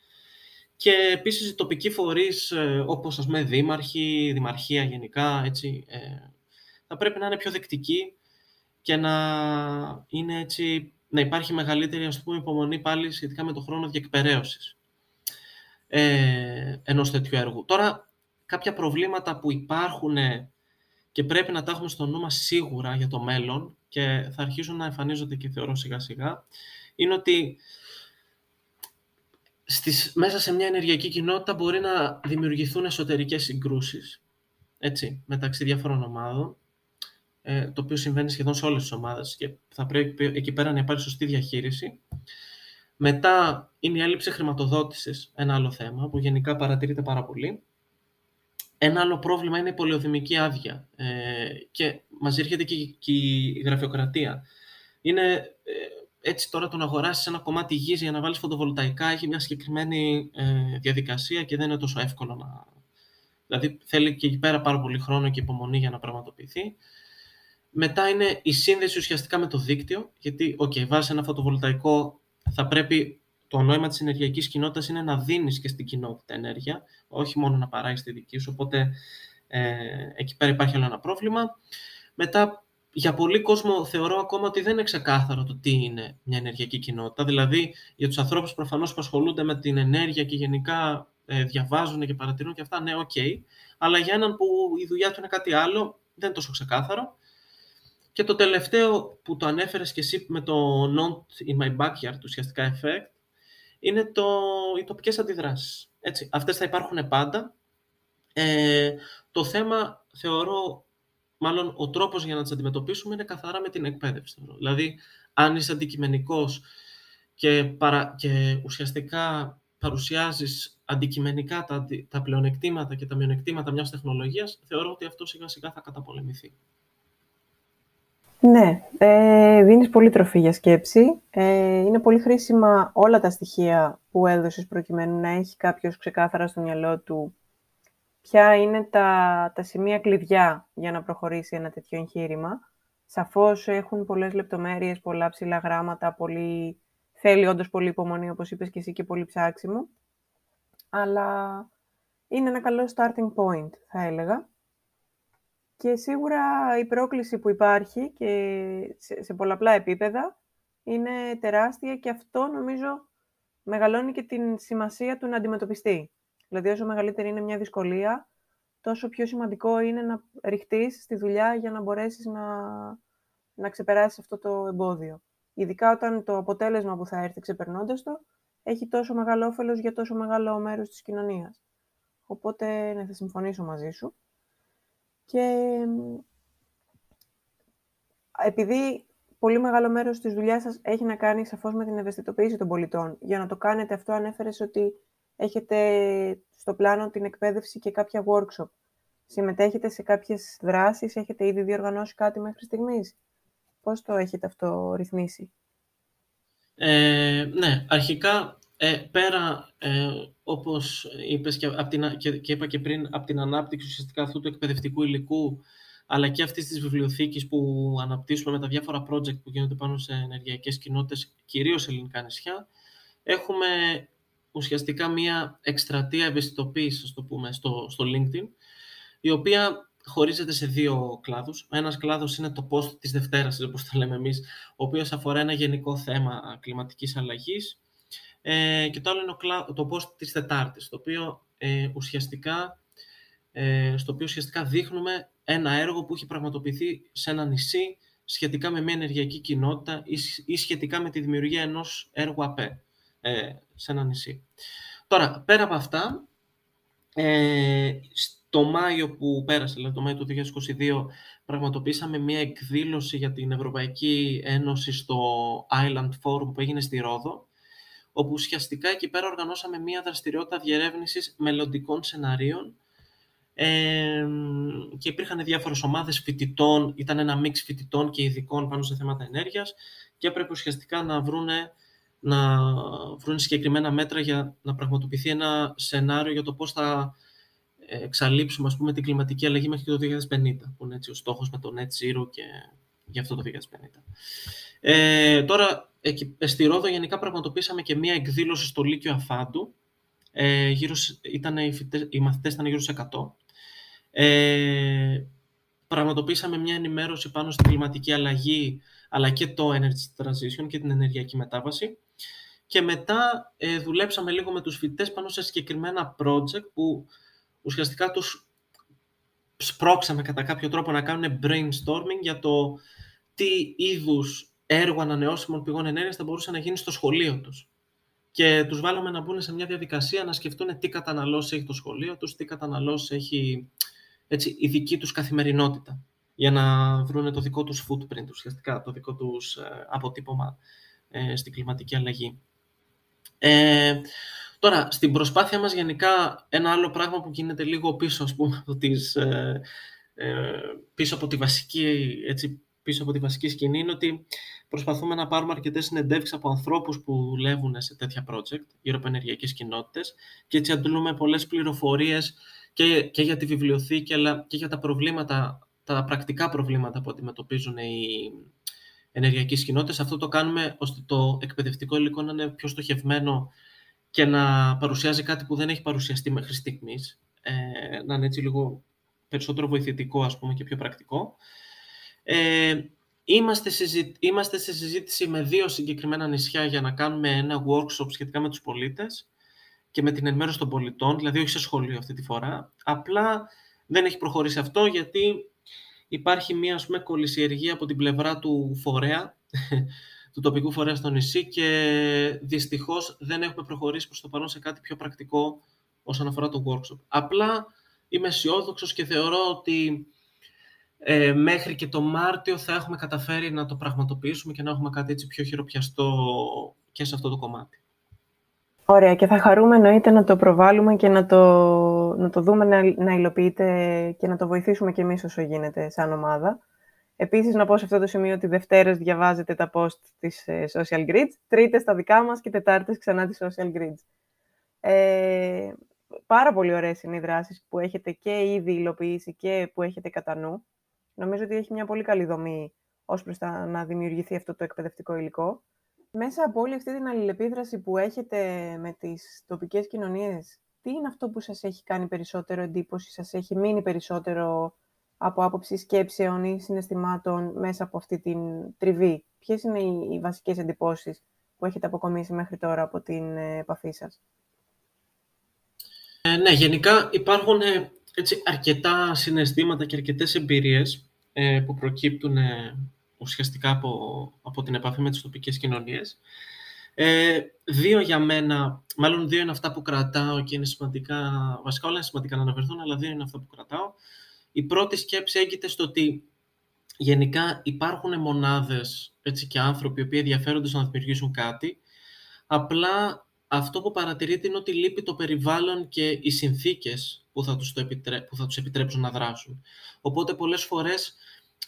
Και επίσης οι τοπικοί φορείς, ε, όπως ας πούμε δήμαρχοι, δημαρχία γενικά, έτσι, ε, θα πρέπει να είναι πιο δεκτικοί και να, είναι έτσι, να υπάρχει μεγαλύτερη ας πούμε, υπομονή πάλι σχετικά με το χρόνο διεκπαιρέωσης ε, ενός τέτοιου έργου. Τώρα, κάποια προβλήματα που υπάρχουν και πρέπει να τα έχουμε στο νου μας σίγουρα για το μέλλον και θα αρχίσουν να εμφανίζονται και θεωρώ σιγά σιγά, είναι ότι στις, μέσα σε μια ενεργειακή κοινότητα μπορεί να δημιουργηθούν εσωτερικές συγκρούσεις έτσι, μεταξύ διάφορων ομάδων ε, το οποίο συμβαίνει σχεδόν σε όλες τις ομάδες και θα πρέπει εκεί πέρα να υπάρχει σωστή διαχείριση. Μετά είναι η έλλειψη χρηματοδότησης, ένα άλλο θέμα που γενικά παρατηρείται πάρα πολύ. ένα άλλο πρόβλημα είναι η πολεοδημική άδεια ε, και μαζί έρχεται και, και η γραφειοκρατία. Είναι ε, έτσι τώρα το να αγοράσεις ένα κομμάτι γης για να βάλεις φωτοβολταϊκά έχει μια συγκεκριμένη ε, διαδικασία και δεν είναι τόσο εύκολο να... Δηλαδή θέλει και εκεί πέρα πάρα πολύ χρόνο και υπομονή για να πραγματοποιηθεί. Μετά είναι η σύνδεση ουσιαστικά με το δίκτυο, γιατί, ok, βάζεις ένα φωτοβολταϊκό, θα πρέπει το νόημα της ενεργειακής κοινότητας είναι να δίνεις και στην κοινότητα ενέργεια, όχι μόνο να παράγεις τη δική σου, οπότε ε, εκεί πέρα υπάρχει άλλο ένα πρόβλημα. Μετά, για πολλοί κόσμο θεωρώ ακόμα ότι δεν είναι ξεκάθαρο το τι είναι μια ενεργειακή κοινότητα, δηλαδή για τους ανθρώπους προφανώς που ασχολούνται με την ενέργεια και γενικά ε, διαβάζουν και παρατηρούν και αυτά, ναι, OK, okay. αλλά για έναν που η δουλειά του είναι κάτι άλλο, δεν είναι τόσο ξεκάθαρο. Και το τελευταίο που το ανέφερες και εσύ με το Not in my backyard, ουσιαστικά effect, είναι το, οι τοπικές αντιδράσεις. Έτσι, αυτές θα υπάρχουν πάντα. Ε, το θέμα, θεωρώ, μάλλον ο τρόπος για να τις αντιμετωπίσουμε είναι καθαρά με την εκπαίδευση. Δηλαδή, αν είσαι αντικειμενικός και, παρα, και ουσιαστικά παρουσιάζεις αντικειμενικά τα, τα πλεονεκτήματα και τα μειονεκτήματα μιας τεχνολογίας, θεωρώ ότι αυτό σιγά σιγά θα καταπολεμηθεί. Ναι, ε, δίνεις πολύ τροφή για σκέψη. Ε, είναι πολύ χρήσιμα όλα τα στοιχεία που έδωσες προκειμένου να έχει κάποιος ξεκάθαρα στο μυαλό του ποια είναι τα, τα σημεία κλειδιά για να προχωρήσει ένα τέτοιο εγχείρημα. Σαφώς έχουν πολλές λεπτομέρειες, πολλά ψηλά γράμματα, πολύ... θέλει όντως πολύ υπομονή, όπως είπες και εσύ, και πολύ ψάξιμο. Αλλά είναι ένα καλό starting point, θα έλεγα. Και σίγουρα η πρόκληση που υπάρχει και σε, πολλαπλά επίπεδα είναι τεράστια και αυτό νομίζω μεγαλώνει και την σημασία του να αντιμετωπιστεί. Δηλαδή όσο μεγαλύτερη είναι μια δυσκολία, τόσο πιο σημαντικό είναι να ρηχτείς στη δουλειά για να μπορέσεις να, να ξεπεράσεις αυτό το εμπόδιο. Ειδικά όταν το αποτέλεσμα που θα έρθει ξεπερνώντας το, έχει τόσο μεγάλο όφελος για τόσο μεγάλο μέρος της κοινωνίας. Οπότε, ναι, θα συμφωνήσω μαζί σου. Και επειδή πολύ μεγάλο μέρος της δουλειάς σας έχει να κάνει σαφώς με την ευαισθητοποίηση των πολιτών. Για να το κάνετε αυτό ανέφερες ότι έχετε στο πλάνο την εκπαίδευση και κάποια workshop. Συμμετέχετε σε κάποιες δράσεις, έχετε ήδη διοργανώσει κάτι μέχρι στιγμής; Πώς το έχετε αυτό ρυθμίσει; Ε, ναι, αρχικά ε, πέρα, ε, όπως είπες και, την, και, και, είπα και πριν, από την ανάπτυξη ουσιαστικά αυτού του εκπαιδευτικού υλικού, αλλά και αυτής της βιβλιοθήκης που αναπτύσσουμε με τα διάφορα project που γίνονται πάνω σε ενεργειακές κοινότητες, κυρίως σε ελληνικά νησιά, έχουμε ουσιαστικά μία εκστρατεία ευαισθητοποίησης, το πούμε, στο, στο LinkedIn, η οποία χωρίζεται σε δύο κλάδους. Ο ένας κλάδος είναι το post της Δευτέρας, όπως το λέμε εμείς, ο οποίος αφορά ένα γενικό θέμα κλιματικής αλλαγής, ε, και το άλλο είναι το post της Τετάρτης, το οποίο, ε, ουσιαστικά, ε, στο οποίο ουσιαστικά δείχνουμε ένα έργο που έχει πραγματοποιηθεί σε ένα νησί σχετικά με μια ενεργειακή κοινότητα ή, σχετικά με τη δημιουργία ενός έργου ΑΠΕ ε, σε ένα νησί. Τώρα, πέρα από αυτά, ε, στο Μάιο που πέρασε, δηλαδή το Μάιο του 2022, πραγματοποιήσαμε μια εκδήλωση για την Ευρωπαϊκή Ένωση στο Island Forum που έγινε στη Ρόδο, όπου ουσιαστικά εκεί πέρα οργανώσαμε μία δραστηριότητα διερεύνησης μελλοντικών σεναρίων ε, και υπήρχαν διάφορες ομάδες φοιτητών, ήταν ένα μίξ φοιτητών και ειδικών πάνω σε θέματα ενέργειας και έπρεπε ουσιαστικά να βρούνε να βρουν συγκεκριμένα μέτρα για να πραγματοποιηθεί ένα σενάριο για το πώς θα εξαλείψουμε ας πούμε, την κλιματική αλλαγή μέχρι το 2050, που είναι έτσι ο στόχος με το Net Zero και για αυτό το 2050. Ε, τώρα, εκεί, στη Ρόδο γενικά πραγματοποίησαμε και μία εκδήλωση στο Λύκειο Αφάντου. Ε, γύρω, ήταν, οι, φοιτές, οι μαθητές ήταν γύρω στους 100. Ε, πραγματοποίησαμε μια ενημέρωση πάνω στην κλιματική αλλαγή, αλλά και το energy transition και την ενεργειακή μετάβαση. Και μετά ε, δουλέψαμε λίγο με τους φοιτητές πάνω σε συγκεκριμένα project που ουσιαστικά τους σπρώξαμε κατά κάποιο τρόπο να κάνουν brainstorming για το τι είδους έργο ανανεώσιμων πηγών ενέργειας θα μπορούσε να γίνει στο σχολείο τους. Και τους βάλαμε να μπουν σε μια διαδικασία να σκεφτούν τι καταναλώσεις έχει το σχολείο τους, τι καταναλώσεις έχει έτσι, η δική τους καθημερινότητα για να βρουν το δικό τους footprint, ουσιαστικά το δικό τους ε, αποτύπωμα ε, στην κλιματική αλλαγή. Ε, Τώρα, στην προσπάθεια μας γενικά, ένα άλλο πράγμα που γίνεται λίγο πίσω, ας πούμε, από τις, ε, ε, πίσω από τη βασική, έτσι, πίσω από τη βασική σκηνή είναι ότι προσπαθούμε να πάρουμε αρκετές συνεντεύξεις από ανθρώπους που δουλεύουν σε τέτοια project γύρω από ενεργειακές κοινότητες και έτσι αντλούμε πολλές πληροφορίες και, και για τη βιβλιοθήκη αλλά και για τα προβλήματα, τα πρακτικά προβλήματα που αντιμετωπίζουν οι ενεργειακές κοινότητες. Αυτό το κάνουμε ώστε το εκπαιδευτικό υλικό να είναι πιο στοχευμένο και να παρουσιάζει κάτι που δεν έχει παρουσιαστεί μέχρι στιγμής. Ε, να είναι έτσι λίγο περισσότερο βοηθητικό ας πούμε, και πιο πρακτικό. Ε, είμαστε, είμαστε σε συζήτηση με δύο συγκεκριμένα νησιά για να κάνουμε ένα workshop σχετικά με τους πολίτες και με την ενημέρωση των πολιτών, δηλαδή όχι σε σχολείο αυτή τη φορά. Απλά δεν έχει προχωρήσει αυτό γιατί υπάρχει μία ας πούμε, κολυσιεργία από την πλευρά του φορέα, του τοπικού φορέα στο νησί και δυστυχώς δεν έχουμε προχωρήσει προς το παρόν σε κάτι πιο πρακτικό όσον αφορά το workshop. Απλά είμαι αισιόδοξος και θεωρώ ότι ε, μέχρι και το Μάρτιο θα έχουμε καταφέρει να το πραγματοποιήσουμε και να έχουμε κάτι έτσι πιο χειροπιαστό και σε αυτό το κομμάτι. Ωραία και θα χαρούμε εννοείται να το προβάλλουμε και να το, να το δούμε να, να υλοποιείται και να το βοηθήσουμε και εμείς όσο γίνεται σαν ομάδα. Επίσης, να πω σε αυτό το σημείο ότι Δευτέρες διαβάζετε τα post της ε, Social Grids, Τρίτες τα δικά μας και Τετάρτες ξανά της Social Grids. Ε, πάρα πολύ ωραίες είναι οι δράσεις που έχετε και ήδη υλοποιήσει και που έχετε κατά νου. Νομίζω ότι έχει μια πολύ καλή δομή ως προς τα να δημιουργηθεί αυτό το εκπαιδευτικό υλικό. Μέσα από όλη αυτή την αλληλεπίδραση που έχετε με τις τοπικές κοινωνίες, τι είναι αυτό που σας έχει κάνει περισσότερο εντύπωση, σας έχει μείνει περισσότερο από άποψη σκέψεων ή συναισθημάτων μέσα από αυτή την τριβή; Ποιες είναι οι βασικές εντυπώσεις που έχετε αποκομίσει μέχρι τώρα από την ε, επαφή σας; Ε, ναι, γενικά υπάρχουν ε, έτσι, αρκετά συναισθήματα και αρκετές εμπειρίες ε, που προκύπτουν ε, ουσιαστικά από, από την επαφή με τις τοπικές κοινωνίες. Ε, δύο για μένα, μάλλον δύο είναι αυτά που κρατάω και είναι σημαντικά, βασικά όλα είναι σημαντικά να αναφερθούν, αλλά δύο είναι αυτά που κρατάω. Η πρώτη σκέψη έγκυται στο ότι γενικά υπάρχουν μονάδες έτσι, και άνθρωποι οι οποίοι ενδιαφέρονται να δημιουργήσουν κάτι, απλά αυτό που παρατηρείται είναι ότι λείπει το περιβάλλον και οι συνθήκες που θα τους, το που θα τους επιτρέψουν να δράσουν. Οπότε πολλές φορές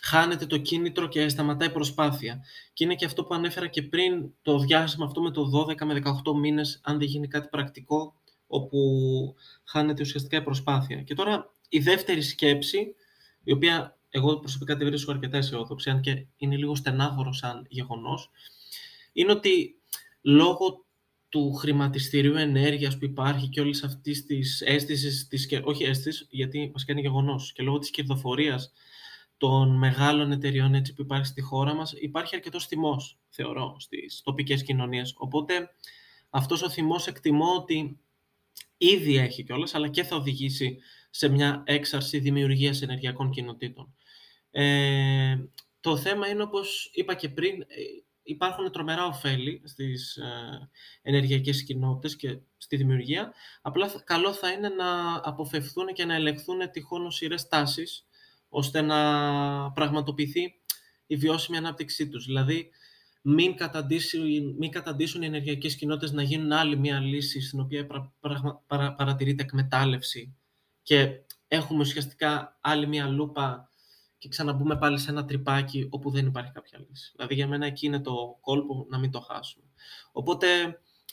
χάνεται το κίνητρο και σταματάει η προσπάθεια. Και είναι και αυτό που ανέφερα και πριν, το διάστημα αυτό με το 12 με 18 μήνες, αν δεν γίνει κάτι πρακτικό, όπου χάνεται ουσιαστικά η προσπάθεια. Και τώρα η δεύτερη σκέψη, η οποία εγώ προσωπικά τη βρίσκω αρκετά αισιόδοξη, αν και είναι λίγο στενάχωρος σαν γεγονός, είναι ότι λόγω του χρηματιστηρίου ενέργειας που υπάρχει και όλης αυτής της αίσθησης, της, όχι αίσθησης, γιατί μας κάνει γεγονός, και λόγω της κερδοφορίας των μεγάλων εταιριών έτσι, που υπάρχει στη χώρα μας, υπάρχει αρκετός θυμός, θεωρώ, στις τοπικές κοινωνίες. Οπότε αυτός ο θυμός εκτιμώ ότι ήδη έχει κιόλας, αλλά και θα οδηγήσει σε μια έξαρση δημιουργίας ενεργειακών κοινοτήτων. Ε, το θέμα είναι, όπως είπα και πριν, ε, υπάρχουν τρομερά ωφέλη στις ε, ενεργειακές κοινότητες και στη δημιουργία. Απλά καλό θα είναι να αποφευθούν και να ελεγχθούν τυχόν οσυρές τάσεις, ώστε να πραγματοποιηθεί η βιώσιμη ανάπτυξή τους. Δηλαδή, μην καταντήσουν, μην καταντήσουν οι ενεργειακές κοινότητες να γίνουν άλλη μια λύση στην οποία πρα, παρα, παρατηρείται εκμετάλλευση και έχουμε ουσιαστικά άλλη μια λούπα και ξαναμπούμε πάλι σε ένα τρυπάκι όπου δεν υπάρχει κάποια λύση. Δηλαδή για μένα εκεί είναι το κόλπο να μην το χάσουμε. Οπότε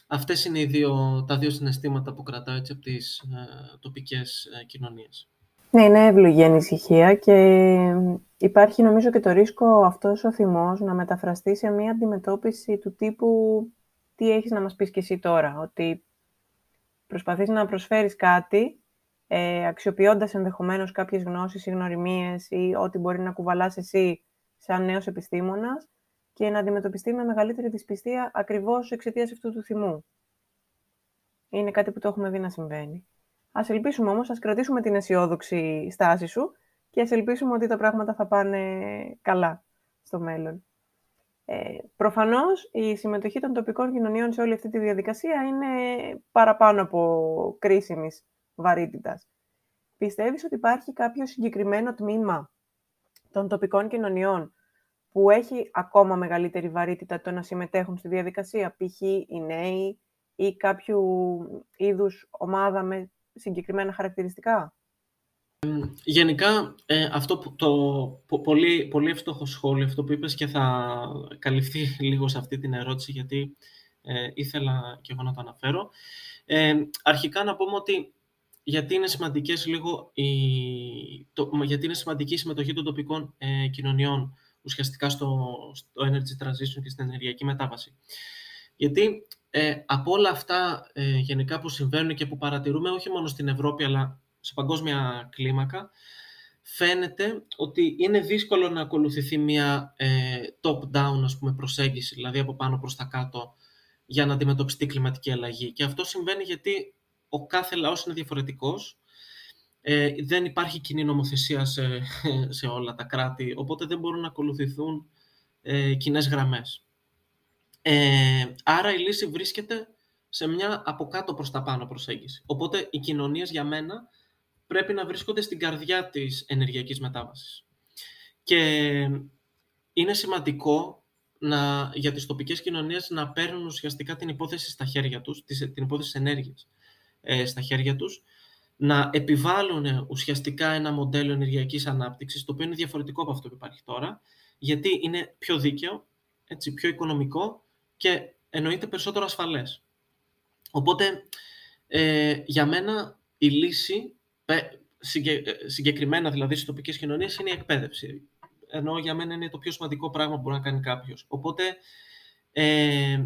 αυτές είναι οι δύο, τα δύο συναισθήματα που κρατάω έτσι από τις ε, τοπικές ε, κοινωνίες. Ναι, είναι εύλογη η ανησυχία και υπάρχει νομίζω και το ρίσκο αυτός ο θυμός να μεταφραστεί σε μια αντιμετώπιση του τύπου τι έχεις να μας πεις και εσύ τώρα, ότι προσπαθείς να προσφέρεις κάτι ε, αξιοποιώντας ενδεχομένως κάποιες γνώσεις ή γνωριμίες ή ό,τι μπορεί να κουβαλάς εσύ σαν νέος επιστήμονας και να αντιμετωπιστεί με μεγαλύτερη δυσπιστία ακριβώς εξαιτίας αυτού του θυμού. Είναι κάτι που το έχουμε δει να συμβαίνει. Ας ελπίσουμε όμως, ας κρατήσουμε την αισιόδοξη στάση σου και ας ελπίσουμε ότι τα πράγματα θα πάνε καλά στο μέλλον. Ε, προφανώς, η συμμετοχή των τοπικών κοινωνιών σε όλη αυτή τη διαδικασία είναι παραπάνω από κρίσιμης βαρύτητας. Πιστεύεις ότι υπάρχει κάποιο συγκεκριμένο τμήμα των τοπικών κοινωνιών που έχει ακόμα μεγαλύτερη βαρύτητα το να συμμετέχουν στη διαδικασία, π.χ. οι νέοι, ή κάποιου είδους ομάδα με συγκεκριμένα χαρακτηριστικά; Γενικά, ε, αυτό που, το πολύ, πολύ εύστοχο σχόλιο, αυτό που είπες και θα καλυφθεί λίγο σε αυτή την ερώτηση, γιατί ε, ήθελα και εγώ να το αναφέρω. Ε, αρχικά να πούμε ότι γιατί είναι, σημαντικές λίγο η, το, γιατί είναι σημαντική η συμμετοχή των τοπικών ε, κοινωνιών ουσιαστικά στο, στο energy transition και στην ενεργειακή μετάβαση. Γιατί ε, από όλα αυτά ε, γενικά που συμβαίνουν και που παρατηρούμε όχι μόνο στην Ευρώπη αλλά σε παγκόσμια κλίμακα, φαίνεται ότι είναι δύσκολο να ακολουθηθεί μια ε, top-down ας πούμε, προσέγγιση, δηλαδή από πάνω προς τα κάτω, για να αντιμετωπιστεί κλιματική αλλαγή. Και αυτό συμβαίνει γιατί ο κάθε λαός είναι διαφορετικός, ε, δεν υπάρχει κοινή νομοθεσία σε, σε όλα τα κράτη, οπότε δεν μπορούν να ακολουθηθούν ε, κοινές γραμμές. Ε, άρα η λύση βρίσκεται σε μια από κάτω προς τα πάνω προσέγγιση. Οπότε οι κοινωνίες για μένα πρέπει να βρίσκονται στην καρδιά της ενεργειακής μετάβασης. Και είναι σημαντικό να, για τις τοπικές κοινωνίες να παίρνουν ουσιαστικά την υπόθεση στα χέρια τους, την υπόθεση της ενέργειας ε, στα χέρια τους, να επιβάλλουν ουσιαστικά ένα μοντέλο ενεργειακής ανάπτυξης, το οποίο είναι διαφορετικό από αυτό που υπάρχει τώρα, γιατί είναι πιο δίκαιο, έτσι, πιο οικονομικό και εννοείται περισσότερο ασφαλές. Οπότε, ε, για μένα η λύση ε, συγκεκριμένα δηλαδή στις τοπικές κοινωνίες είναι η εκπαίδευση. Ενώ για μένα είναι το πιο σημαντικό πράγμα που μπορεί να κάνει κάποιος. Οπότε ε,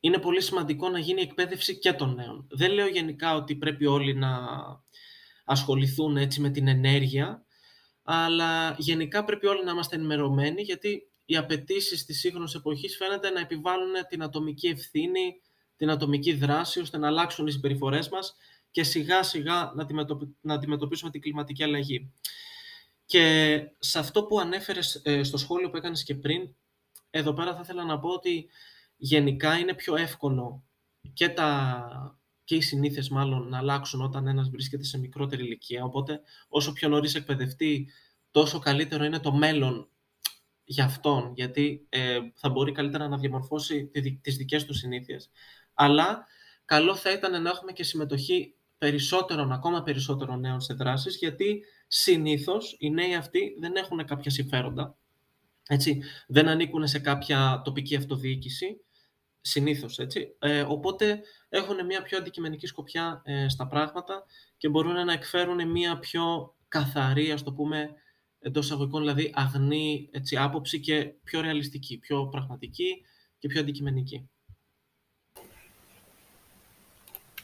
είναι πολύ σημαντικό να γίνει η εκπαίδευση και των νέων. Δεν λέω γενικά ότι πρέπει όλοι να ασχοληθούν έτσι με την ενέργεια, αλλά γενικά πρέπει όλοι να είμαστε ενημερωμένοι, γιατί οι απαιτήσει της σύγχρονης εποχής φαίνεται να επιβάλλουν την ατομική ευθύνη, την ατομική δράση, ώστε να αλλάξουν οι συμπεριφορές μας και σιγά σιγά να αντιμετωπίσουμε την κλιματική αλλαγή. Και σε αυτό που ανέφερες ε, στο σχόλιο που έκανες και πριν, εδώ πέρα θα ήθελα να πω ότι γενικά είναι πιο εύκολο και, τα, και οι συνήθειες μάλλον να αλλάξουν όταν ένας βρίσκεται σε μικρότερη ηλικία. Οπότε όσο πιο νωρίς εκπαιδευτεί, τόσο καλύτερο είναι το μέλλον για αυτόν, γιατί ε, θα μπορεί καλύτερα να διαμορφώσει τις δικές του συνήθειες. Αλλά καλό θα ήταν να έχουμε και συμμετοχή περισσότερων, ακόμα περισσότερων νέων σε δράσεις, γιατί συνήθως οι νέοι αυτοί δεν έχουν κάποια συμφέροντα, έτσι, δεν ανήκουν σε κάποια τοπική αυτοδιοίκηση, συνήθως, έτσι. Ε, οπότε έχουν μια πιο αντικειμενική σκοπιά ε, στα πράγματα και μπορούν να εκφέρουν μια πιο καθαρή, ας το πούμε, εντός εισαγωγικών, δηλαδή αγνή έτσι, άποψη και πιο ρεαλιστική, πιο πραγματική και πιο αντικειμενική.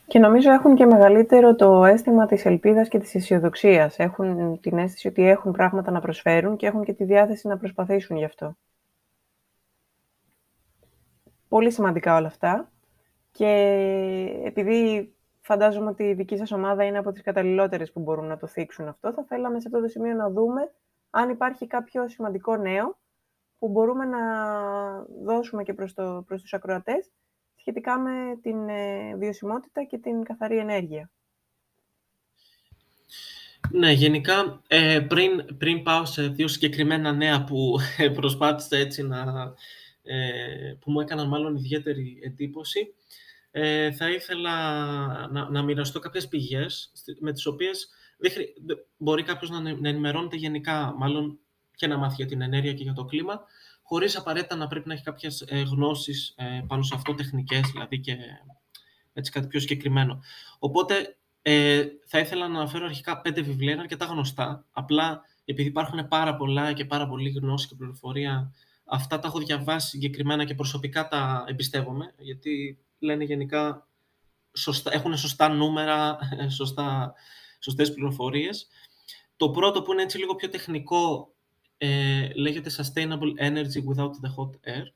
Και νομίζω έχουν και μεγαλύτερο το αίσθημα της ελπίδας και της αισιοδοξίας. Έχουν την αίσθηση ότι έχουν πράγματα να προσφέρουν και έχουν και τη διάθεση να προσπαθήσουν γι' αυτό. Πολύ σημαντικά όλα αυτά. Και επειδή φαντάζομαι ότι η δική σας ομάδα είναι από τις καταλληλότερες που μπορούν να το θίξουν αυτό, θα θέλαμε σε αυτό το σημείο να δούμε αν υπάρχει κάποιο σημαντικό νέο που μπορούμε να δώσουμε και προς, το, προς τους ακροατές σχετικά με την ε, βιωσιμότητα και την καθαρή ενέργεια. Ναι, γενικά, ε, πριν, πριν πάω σε δύο συγκεκριμένα νέα που ε, προσπάθησα έτσι να... που μου έκαναν μάλλον ιδιαίτερη εντύπωση, θα ήθελα να, να μοιραστώ κάποιες πηγές με τις οποίες μπορεί κάποιος να, να ενημερώνεται γενικά, μάλλον και να μάθει για την ενέργεια και για το κλίμα, Χωρίς απαραίτητα να πρέπει να έχει κάποιες ε, γνώσεις ε, πάνω σε αυτό, τεχνικές δηλαδή και έτσι κάτι πιο συγκεκριμένο. Οπότε ε, θα ήθελα να αναφέρω αρχικά πέντε βιβλία, είναι αρκετά γνωστά, απλά επειδή υπάρχουν πάρα πολλά και πάρα πολύ γνώση και πληροφορία, αυτά τα έχω διαβάσει συγκεκριμένα και προσωπικά τα εμπιστεύομαι, γιατί λένε γενικά, σωστά, έχουν σωστά νούμερα, σωστά, σωστές πληροφορίες. Το πρώτο που είναι έτσι λίγο πιο τεχνικό ε, λέγεται Sustainable Energy Without the Hot Air.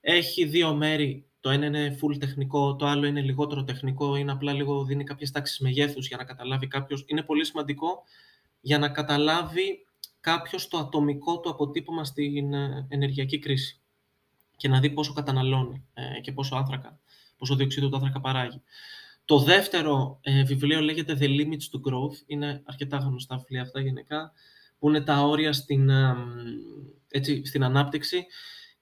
Έχει δύο μέρη. Το ένα είναι full τεχνικό, το άλλο είναι λιγότερο τεχνικό, είναι απλά λίγο δίνει κάποιες τάξεις μεγέθους για να καταλάβει κάποιος. Είναι πολύ σημαντικό για να καταλάβει κάποιος το ατομικό του αποτύπωμα στην ε, ενεργειακή κρίση και να δει πόσο καταναλώνει ε, και πόσο άνθρακα, πόσο διοξείδιο του άνθρακα παράγει. Το δεύτερο ε, βιβλίο λέγεται The Limits to Growth. Είναι αρκετά γνωστά βιβλία αυτά γενικά που είναι τα όρια στην, έτσι, στην ανάπτυξη.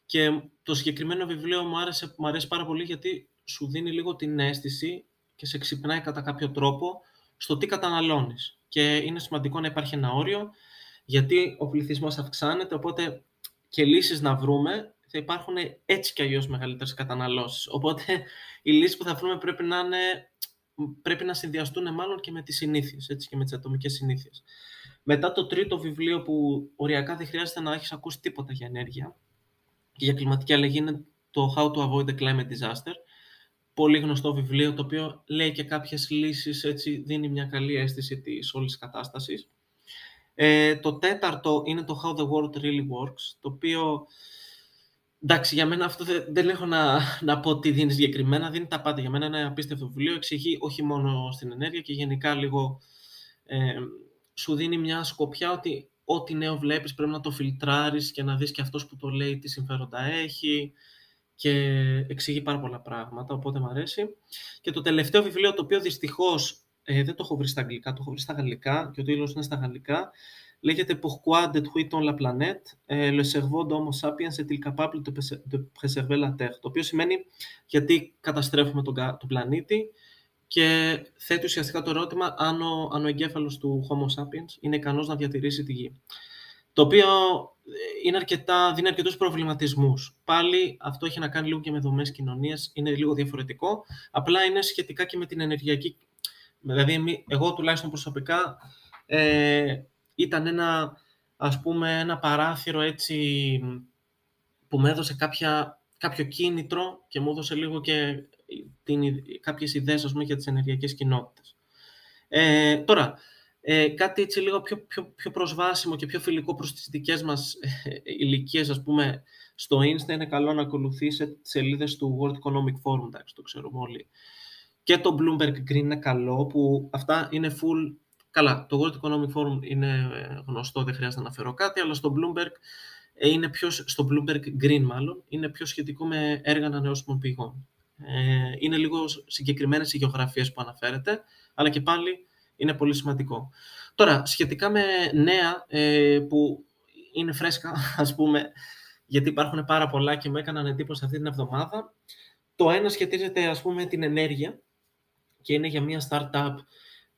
Και το συγκεκριμένο βιβλίο μου, άρεσε, μου αρέσει πάρα πολύ γιατί σου δίνει λίγο την αίσθηση και σε ξυπνάει κατά κάποιο τρόπο στο τι καταναλώνεις. Και είναι σημαντικό να υπάρχει ένα όριο, γιατί ο πληθυσμός αυξάνεται, οπότε και λύσεις να βρούμε θα υπάρχουν έτσι κι αλλιώς μεγαλύτερες καταναλώσεις. Οπότε οι λύσεις που θα βρούμε πρέπει να, είναι, πρέπει να συνδυαστούν μάλλον και με τις συνήθειες, έτσι, και με τις ατομικές συνήθειες. Μετά το τρίτο βιβλίο που οριακά δεν χρειάζεται να έχεις ακούσει τίποτα για ενέργεια και για κλιματική αλλαγή είναι το How to Avoid the Climate Disaster. Πολύ γνωστό βιβλίο, το οποίο λέει και κάποιες λύσεις, έτσι δίνει μια καλή αίσθηση της όλης της κατάστασης. Ε, το τέταρτο είναι το How the World Really Works, το οποίο Εντάξει, για μένα αυτό δεν, δεν έχω να, να πω τι δίνει συγκεκριμένα. Δίνει τα πάντα. Για μένα είναι ένα απίστευτο βιβλίο. Εξηγεί όχι μόνο στην ενέργεια και γενικά λίγο ε, σου δίνει μια σκοπιά ότι ό,τι νέο βλέπεις πρέπει να το φιλτράρεις και να δεις και αυτός που το λέει τι συμφέροντα έχει και εξηγεί πάρα πολλά πράγματα, οπότε μου αρέσει. Και το τελευταίο βιβλίο, το οποίο δυστυχώς ε, δεν το έχω βρει στα αγγλικά, το έχω βρει στα γαλλικά και ο τίτλος είναι στα γαλλικά, λέγεται Pourquoi détruit-on la planète? Le cerveau d'Homo sapiens est-il capable de préserver la Terre? Το οποίο σημαίνει γιατί καταστρέφουμε τον, τον πλανήτη; Και θέτει ουσιαστικά το ερώτημα αν ο, αν ο εγκέφαλος του Homo sapiens είναι ικανός να διατηρήσει τη γη. Το οποίο είναι αρκετά, δίνει αρκετούς προβληματισμούς. Πάλι αυτό έχει να κάνει λίγο και με δομές κοινωνίας, είναι λίγο διαφορετικό. Απλά είναι σχετικά και με την ενεργειακή. Δηλαδή, εγώ τουλάχιστον προσωπικά ε, ήταν ένα, ας πούμε, ένα παράθυρο έτσι που με έδωσε κάποια, κάποιο κίνητρο και μου έδωσε λίγο και την, κάποιες ιδέες ας πούμε, για τις ενεργειακές κοινότητες. Ε, τώρα, ε, κάτι έτσι λίγο πιο, πιο, πιο προσβάσιμο και πιο φιλικό προς τις δικές μας ε, ηλικίες, ας πούμε, στο Insta είναι καλό να ακολουθήσετε τις σελίδες του World Economic Forum, εντάξει, το ξέρουμε όλοι. Και το Bloomberg Green είναι καλό, που αυτά είναι full Καλά, το World Economic Forum είναι ε, γνωστό, δεν χρειάζεται να αναφέρω κάτι, αλλά στο Bloomberg, ε, είναι πιο, στο Bloomberg Green μάλλον, είναι πιο σχετικό με έργα ανανεώσιμων πηγών. Ε, είναι λίγο συγκεκριμένες οι γεωγραφίες που αναφέρεται, αλλά και πάλι είναι πολύ σημαντικό. Τώρα, σχετικά με νέα ε, που είναι φρέσκα, ας πούμε, γιατί υπάρχουν πάρα πολλά και μου έκαναν εντύπωση αυτή την εβδομάδα. Το ένα σχετίζεται, ας πούμε, με την ενέργεια και είναι για μια startup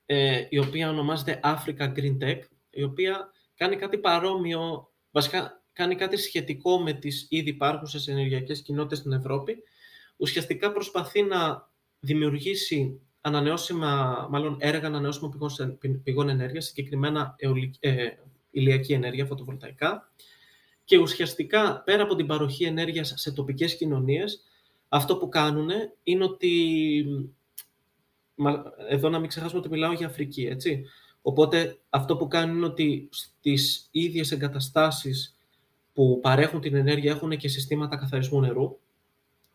ε, η οποία ονομάζεται Africa Green Tech, η οποία κάνει κάτι παρόμοιο, βασικά κάνει κάτι σχετικό με τις ήδη υπάρχουσες ενεργειακές κοινότητες στην Ευρώπη. Ουσιαστικά προσπαθεί να δημιουργήσει ανανεώσιμα, μάλλον έργα ανανεώσιμων πηγών, πηγών ενέργειας, συγκεκριμένα ε, ηλιακή ενέργεια, φωτοβολταϊκά. Και ουσιαστικά, πέρα από την παροχή ενέργειας σε τοπικές κοινωνίες, αυτό που κάνουν είναι ότι εδώ να μην ξεχάσουμε ότι μιλάω για Αφρική, έτσι. Οπότε αυτό που κάνουν είναι ότι στις ίδιες εγκαταστάσεις που παρέχουν την ενέργεια έχουν και συστήματα καθαρισμού νερού,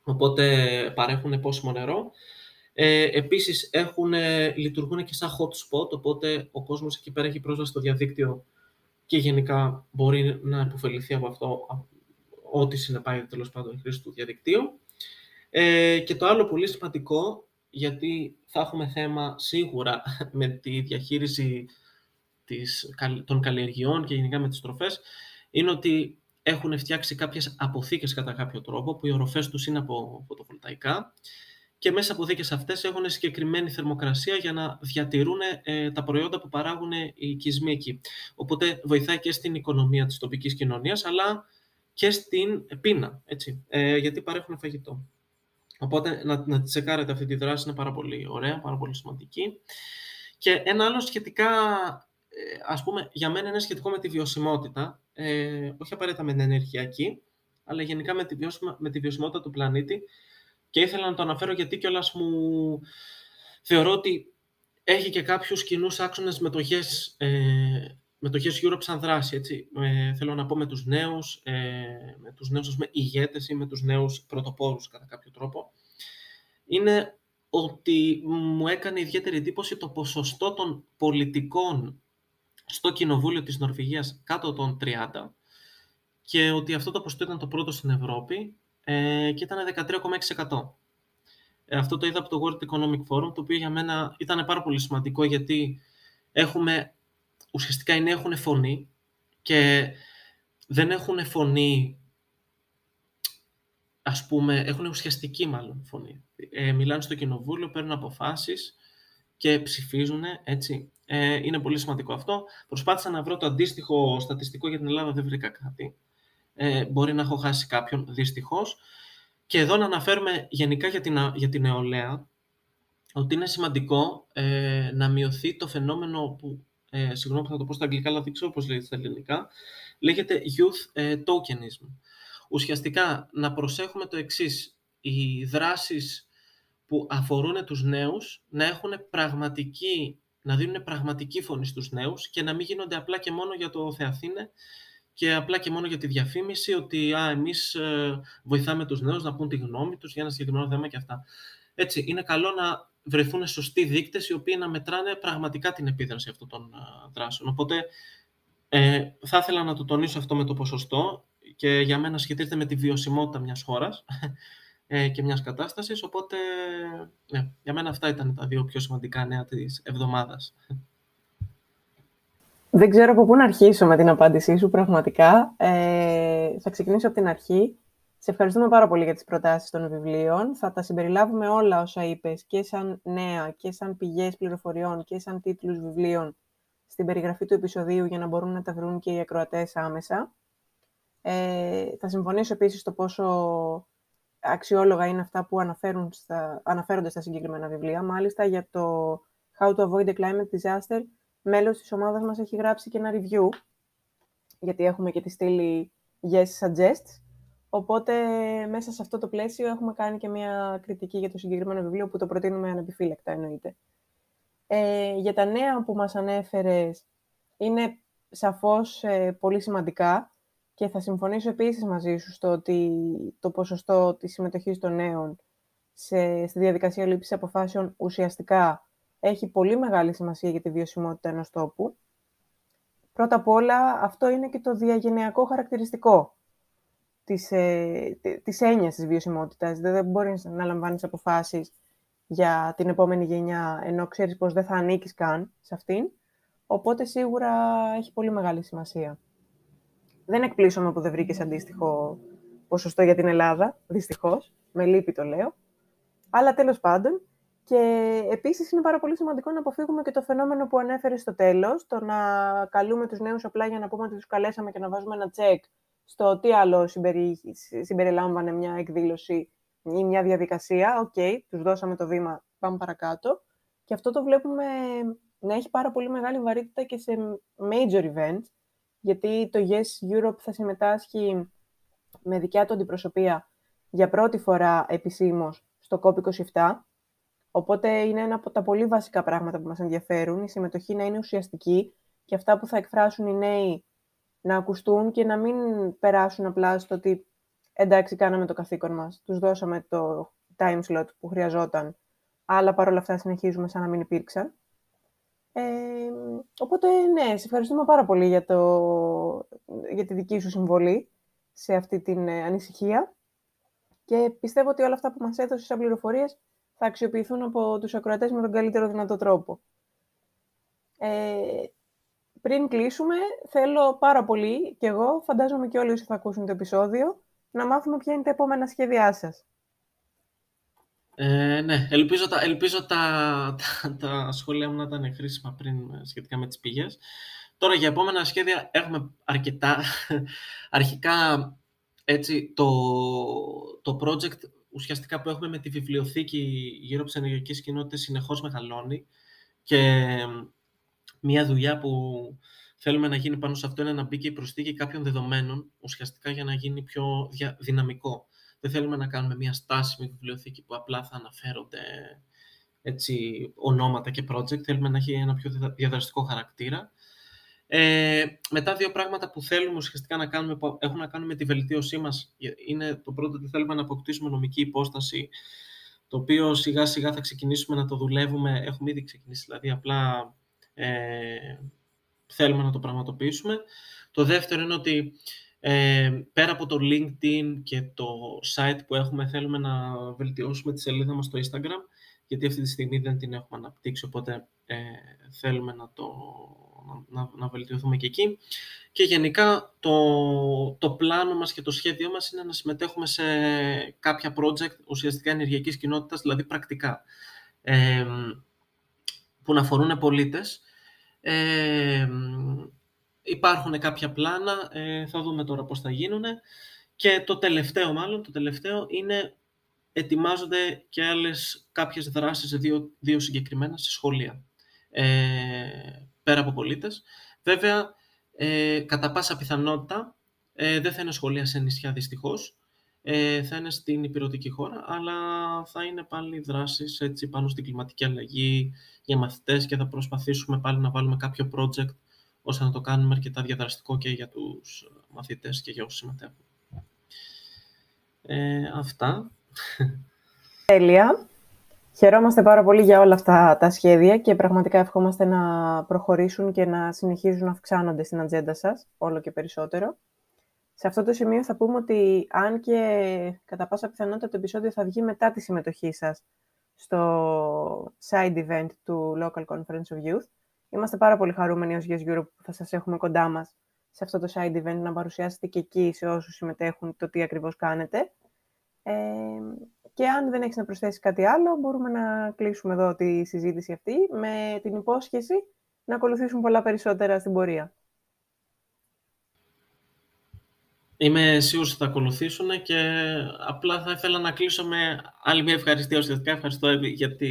οπότε παρέχουν πόσιμο νερό. Ε, επίσης έχουν, λειτουργούν και σαν hot spot, οπότε ο κόσμος εκεί πέρα έχει πρόσβαση στο διαδίκτυο και γενικά μπορεί να υποφεληθεί από αυτό, ό,τι συνεπάγεται τέλος πάντων η χρήση του διαδικτύου. Ε, και το άλλο πολύ σημαντικό γιατί θα έχουμε θέμα σίγουρα με τη διαχείριση της, των καλλιεργειών και γενικά με τις τροφές, είναι ότι έχουν φτιάξει κάποιες αποθήκες κατά κάποιο τρόπο, που οι οροφές τους είναι από φωτοβολταϊκά και μέσα από αποθήκες αυτές έχουν συγκεκριμένη θερμοκρασία για να διατηρούν ε, τα προϊόντα που παράγουν οι οικισμοί εκεί. Οπότε βοηθάει και στην οικονομία της τοπικής κοινωνίας, αλλά και στην πείνα, έτσι, ε, γιατί παρέχουν φαγητό. Οπότε να, να τσεκάρετε αυτή τη δράση είναι πάρα πολύ ωραία, πάρα πολύ σημαντική. Και ένα άλλο σχετικά, ε, ας πούμε, για μένα είναι σχετικό με τη βιωσιμότητα, ε, όχι απαραίτητα με την ενεργειακή, αλλά γενικά με τη, με τη βιωσιμότητα του πλανήτη. Και ήθελα να το αναφέρω γιατί κιόλας μου θεωρώ ότι έχει και κάποιους κοινούς άξονες μετοχές, ε, μετοχές Europe σαν δράση. Έτσι. Ε, θέλω να πω με τους νέους, ε, με τους νέους ας πούμε, ηγέτες ή με τους νέους πρωτοπόρους κατά κάποιο τρόπο, είναι ότι μου έκανε ιδιαίτερη εντύπωση το ποσοστό των πολιτικών στο Κοινοβούλιο της Νορβηγίας κάτω των 30 και ότι αυτό το ποσοστό ήταν το πρώτο στην Ευρώπη ε, και ήταν 13,6%. Ε, αυτό το είδα από το World Economic Forum, το οποίο για μένα ήταν πάρα πολύ σημαντικό γιατί έχουμε, ουσιαστικά οι νέοι έχουν φωνή και δεν έχουν φωνή ας πούμε, έχουν ουσιαστική μάλλον φωνή. Ε, μιλάνε στο κοινοβούλιο, παίρνουν αποφάσεις και ψηφίζουν, έτσι. Ε, είναι πολύ σημαντικό αυτό. Προσπάθησα να βρω το αντίστοιχο στατιστικό για την Ελλάδα, δεν βρήκα κάτι. Ε, μπορεί να έχω χάσει κάποιον, δυστυχώς. Και εδώ να αναφέρουμε γενικά για την, για την νεολαία, ότι είναι σημαντικό ε, να μειωθεί το φαινόμενο που, ε, συγγνώμη θα το πω στα αγγλικά, αλλά δεν ξέρω πώς λέγεται στα ελληνικά, λέγεται youth ε, tokenism. Ουσιαστικά, να προσέχουμε το εξής, οι δράσεις που αφορούν τους νέους να έχουν πραγματική, να δίνουν πραγματική φωνή στους νέους και να μην γίνονται απλά και μόνο για το Θεαθήνε και απλά και μόνο για τη διαφήμιση ότι α, εμείς ε, βοηθάμε τους νέους να πούν τη γνώμη τους για ένα συγκεκριμένο θέμα και αυτά. Έτσι, είναι καλό να βρεθούν σωστοί δείκτες οι οποίοι να μετράνε πραγματικά την επίδραση αυτών των ε, δράσεων. Οπότε, ε, θα ήθελα να το τονίσω αυτό με το ποσοστό και για μένα σχετίζεται με τη βιωσιμότητα μιας χώρας ε, και μιας κατάστασης, οπότε ναι, για μένα αυτά ήταν τα δύο πιο σημαντικά νέα της εβδομάδας. Δεν ξέρω από πού να αρχίσω με την απάντησή σου πραγματικά. Ε, θα ξεκινήσω από την αρχή. Σε ευχαριστούμε πάρα πολύ για τις προτάσεις των βιβλίων. Θα τα συμπεριλάβουμε όλα όσα είπες και σαν νέα και σαν πηγές πληροφοριών και σαν τίτλους βιβλίων στην περιγραφή του επεισοδίου για να μπορούν να τα βρουν και οι ακροατές άμεσα. Ε, θα συμφωνήσω επίσης στο πόσο αξιόλογα είναι αυτά που αναφέρουν στα, αναφέρονται στα συγκεκριμένα βιβλία. Μάλιστα για το How to Avoid a Climate Disaster, μέλος της ομάδας μας έχει γράψει και ένα review, γιατί έχουμε και τη στήλη Yes Suggests. Οπότε μέσα σε αυτό το πλαίσιο έχουμε κάνει και μια κριτική για το συγκεκριμένο βιβλίο που το προτείνουμε ανεπιφύλακτα εννοείται. Ε, για τα νέα που μας ανέφερες είναι σαφώς ε, πολύ σημαντικά και θα συμφωνήσω επίσης μαζί σου στο ότι το ποσοστό της συμμετοχής των νέων σε, στη διαδικασία λήψης αποφάσεων ουσιαστικά έχει πολύ μεγάλη σημασία για τη βιωσιμότητα ενός τόπου. Πρώτα απ' όλα, αυτό είναι και το διαγενειακό χαρακτηριστικό της, ε, της έννοιας της βιωσιμότητας. Δεν μπορείς να λαμβάνεις αποφάσεις για την επόμενη γενιά, ενώ ξέρεις πως δεν θα ανήκεις καν σε αυτήν. Οπότε, σίγουρα έχει πολύ μεγάλη σημασία. Δεν εκπλήσωμαι που δεν βρήκες αντίστοιχο ποσοστό για την Ελλάδα, δυστυχώς. Με λύπη το λέω. Αλλά τέλος πάντων. Και επίσης είναι πάρα πολύ σημαντικό να αποφύγουμε και το φαινόμενο που ανέφερες στο τέλος, το να καλούμε τους νέους απλά για να πούμε ότι τους καλέσαμε και να βάζουμε ένα τσεκ στο τι άλλο συμπερι... συμπεριλάμβανε μια εκδήλωση ή μια διαδικασία. OK, okay, τους δώσαμε το βήμα, πάμε παρακάτω. Και αυτό το βλέπουμε να έχει πάρα πολύ μεγάλη βαρύτητα και σε major events, γιατί το Yes Europe θα συμμετάσχει με δικιά του αντιπροσωπεία για πρώτη φορά επισήμως στο COP27. Οπότε είναι ένα από τα πολύ βασικά πράγματα που μας ενδιαφέρουν, η συμμετοχή να είναι ουσιαστική και αυτά που θα εκφράσουν οι νέοι να ακουστούν και να μην περάσουν απλά στο ότι εντάξει κάναμε το καθήκον μας, τους δώσαμε το time slot που χρειαζόταν, αλλά παρόλα αυτά συνεχίζουμε σαν να μην υπήρξαν. Ε, οπότε, ναι, σε ευχαριστούμε πάρα πολύ για, το, για τη δική σου συμβολή σε αυτή την ε, ανησυχία και πιστεύω ότι όλα αυτά που μας έδωσες σαν πληροφορίες θα αξιοποιηθούν από τους ακροατές με τον καλύτερο δυνατό τρόπο. Ε, πριν κλείσουμε, θέλω πάρα πολύ και εγώ, φαντάζομαι και όλοι όσοι θα ακούσουν το επεισόδιο, να μάθουμε ποια είναι τα επόμενα σχέδιά σας. Ε, ναι, ελπίζω, τα, ελπίζω τα, τα, τα σχόλια μου να ήταν χρήσιμα πριν ε, σχετικά με τις πηγές. Τώρα για επόμενα σχέδια έχουμε αρκετά. Αρχικά, έτσι, το, το project ουσιαστικά που έχουμε με τη βιβλιοθήκη γύρω από τις ενεργειακές κοινότητες συνεχώς μεγαλώνει και μια δουλειά που θέλουμε να γίνει πάνω σε αυτό είναι να μπει και η προσθήκη κάποιων δεδομένων ουσιαστικά για να γίνει πιο δυναμικό. Δεν θέλουμε να κάνουμε μια στάσιμη βιβλιοθήκη που απλά θα αναφέρονται έτσι, ονόματα και project. Θέλουμε να έχει ένα πιο διαδραστικό χαρακτήρα. Ε, μετά δύο πράγματα που θέλουμε ουσιαστικά να κάνουμε, που έχουν να κάνουν με τη βελτίωσή μας, είναι το πρώτο ότι θέλουμε να αποκτήσουμε νομική υπόσταση, το οποίο σιγά σιγά θα ξεκινήσουμε να το δουλεύουμε, έχουμε ήδη ξεκινήσει, δηλαδή απλά ε, θέλουμε να το πραγματοποιήσουμε. Το δεύτερο είναι ότι ε, πέρα από το LinkedIn και το site που έχουμε, θέλουμε να βελτιώσουμε τη σελίδα μας στο Instagram, γιατί αυτή τη στιγμή δεν την έχουμε αναπτύξει, οπότε ε, θέλουμε να το να, να βελτιωθούμε και εκεί. Και γενικά το, το πλάνο μας και το σχέδιό μας είναι να συμμετέχουμε σε κάποια project ουσιαστικά ενεργειακής κοινότητας, δηλαδή πρακτικά, ε, που να αφορούν πολίτες. Ε, υπάρχουν κάποια πλάνα, ε, θα δούμε τώρα πώς θα γίνουν. Και το τελευταίο μάλλον, το τελευταίο είναι ετοιμάζονται και άλλες κάποιες δράσεις, δύο, δύο συγκεκριμένα, σε σχολεία, ε, πέρα από πολίτες. Βέβαια, ε, κατά πάσα πιθανότητα, ε, δεν θα είναι σχολεία σε νησιά δυστυχώς, ε, θα είναι στην υπηρετική χώρα, αλλά θα είναι πάλι δράσεις έτσι, πάνω στην κλιματική αλλαγή για μαθητές και θα προσπαθήσουμε πάλι να βάλουμε κάποιο project ώστε να το κάνουμε αρκετά διαδραστικό και για τους μαθητές και για όσους συμμετέχουν. Ε, αυτά. Τέλεια. Χαιρόμαστε πάρα πολύ για όλα αυτά τα σχέδια και πραγματικά ευχόμαστε να προχωρήσουν και να συνεχίζουν να αυξάνονται στην ατζέντα σας, όλο και περισσότερο. Σε αυτό το σημείο θα πούμε ότι αν και κατά πάσα πιθανότητα το επεισόδιο θα βγει μετά τη συμμετοχή σας στο side event του Local Conference of Youth, είμαστε πάρα πολύ χαρούμενοι ως Yes Europe που θα σας έχουμε κοντά μας σε αυτό το side event να παρουσιάσετε και εκεί σε όσους συμμετέχουν το τι ακριβώς κάνετε. Ε, και αν δεν έχεις να προσθέσεις κάτι άλλο, μπορούμε να κλείσουμε εδώ τη συζήτηση αυτή με την υπόσχεση να ακολουθήσουν πολλά περισσότερα στην πορεία. Είμαι σίγουρος ότι θα ακολουθήσουν και απλά θα ήθελα να κλείσω με άλλη μια ευχαριστία ουσιαστικά. Ευχαριστώ για τη...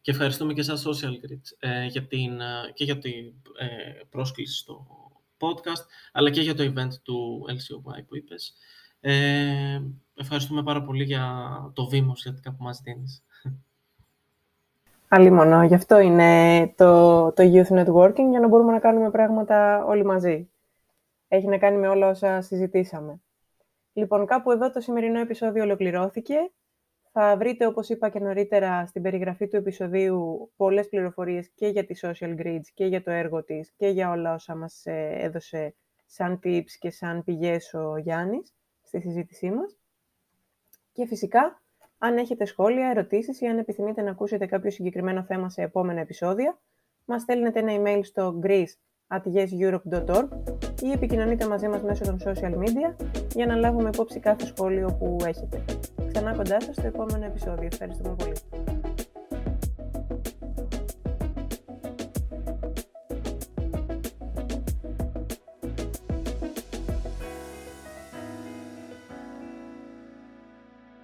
και ευχαριστούμε και σας Social Grids ε, για την... και για την ε, πρόσκληση στο podcast, αλλά και για το event του LCOY που είπες. Ε, ευχαριστούμε πάρα πολύ για το βήμα ουσιαστικά που μας δίνεις. μόνο. Γι' αυτό είναι το, το Youth Networking, για να μπορούμε να κάνουμε πράγματα όλοι μαζί. Έχει να κάνει με όλα όσα συζητήσαμε. Λοιπόν, κάπου εδώ το σημερινό επεισόδιο ολοκληρώθηκε. Θα βρείτε, όπως είπα και νωρίτερα, στην περιγραφή του επεισοδίου πολλές πληροφορίες και για τη Social Grids και για το έργο της και για όλα όσα μας ε, έδωσε σαν tips και σαν πηγές ο Γιάννης στη συζήτησή μας. Και φυσικά, αν έχετε σχόλια, ερωτήσεις ή αν επιθυμείτε να ακούσετε κάποιο συγκεκριμένο θέμα σε επόμενα επεισόδια, μας στέλνετε ένα email στο greece.yeseurope.org ή επικοινωνείτε μαζί μας μέσω των social media για να λάβουμε υπόψη κάθε σχόλιο που έχετε. Ξανά κοντά σας στο επόμενο επεισόδιο. Ευχαριστούμε πολύ.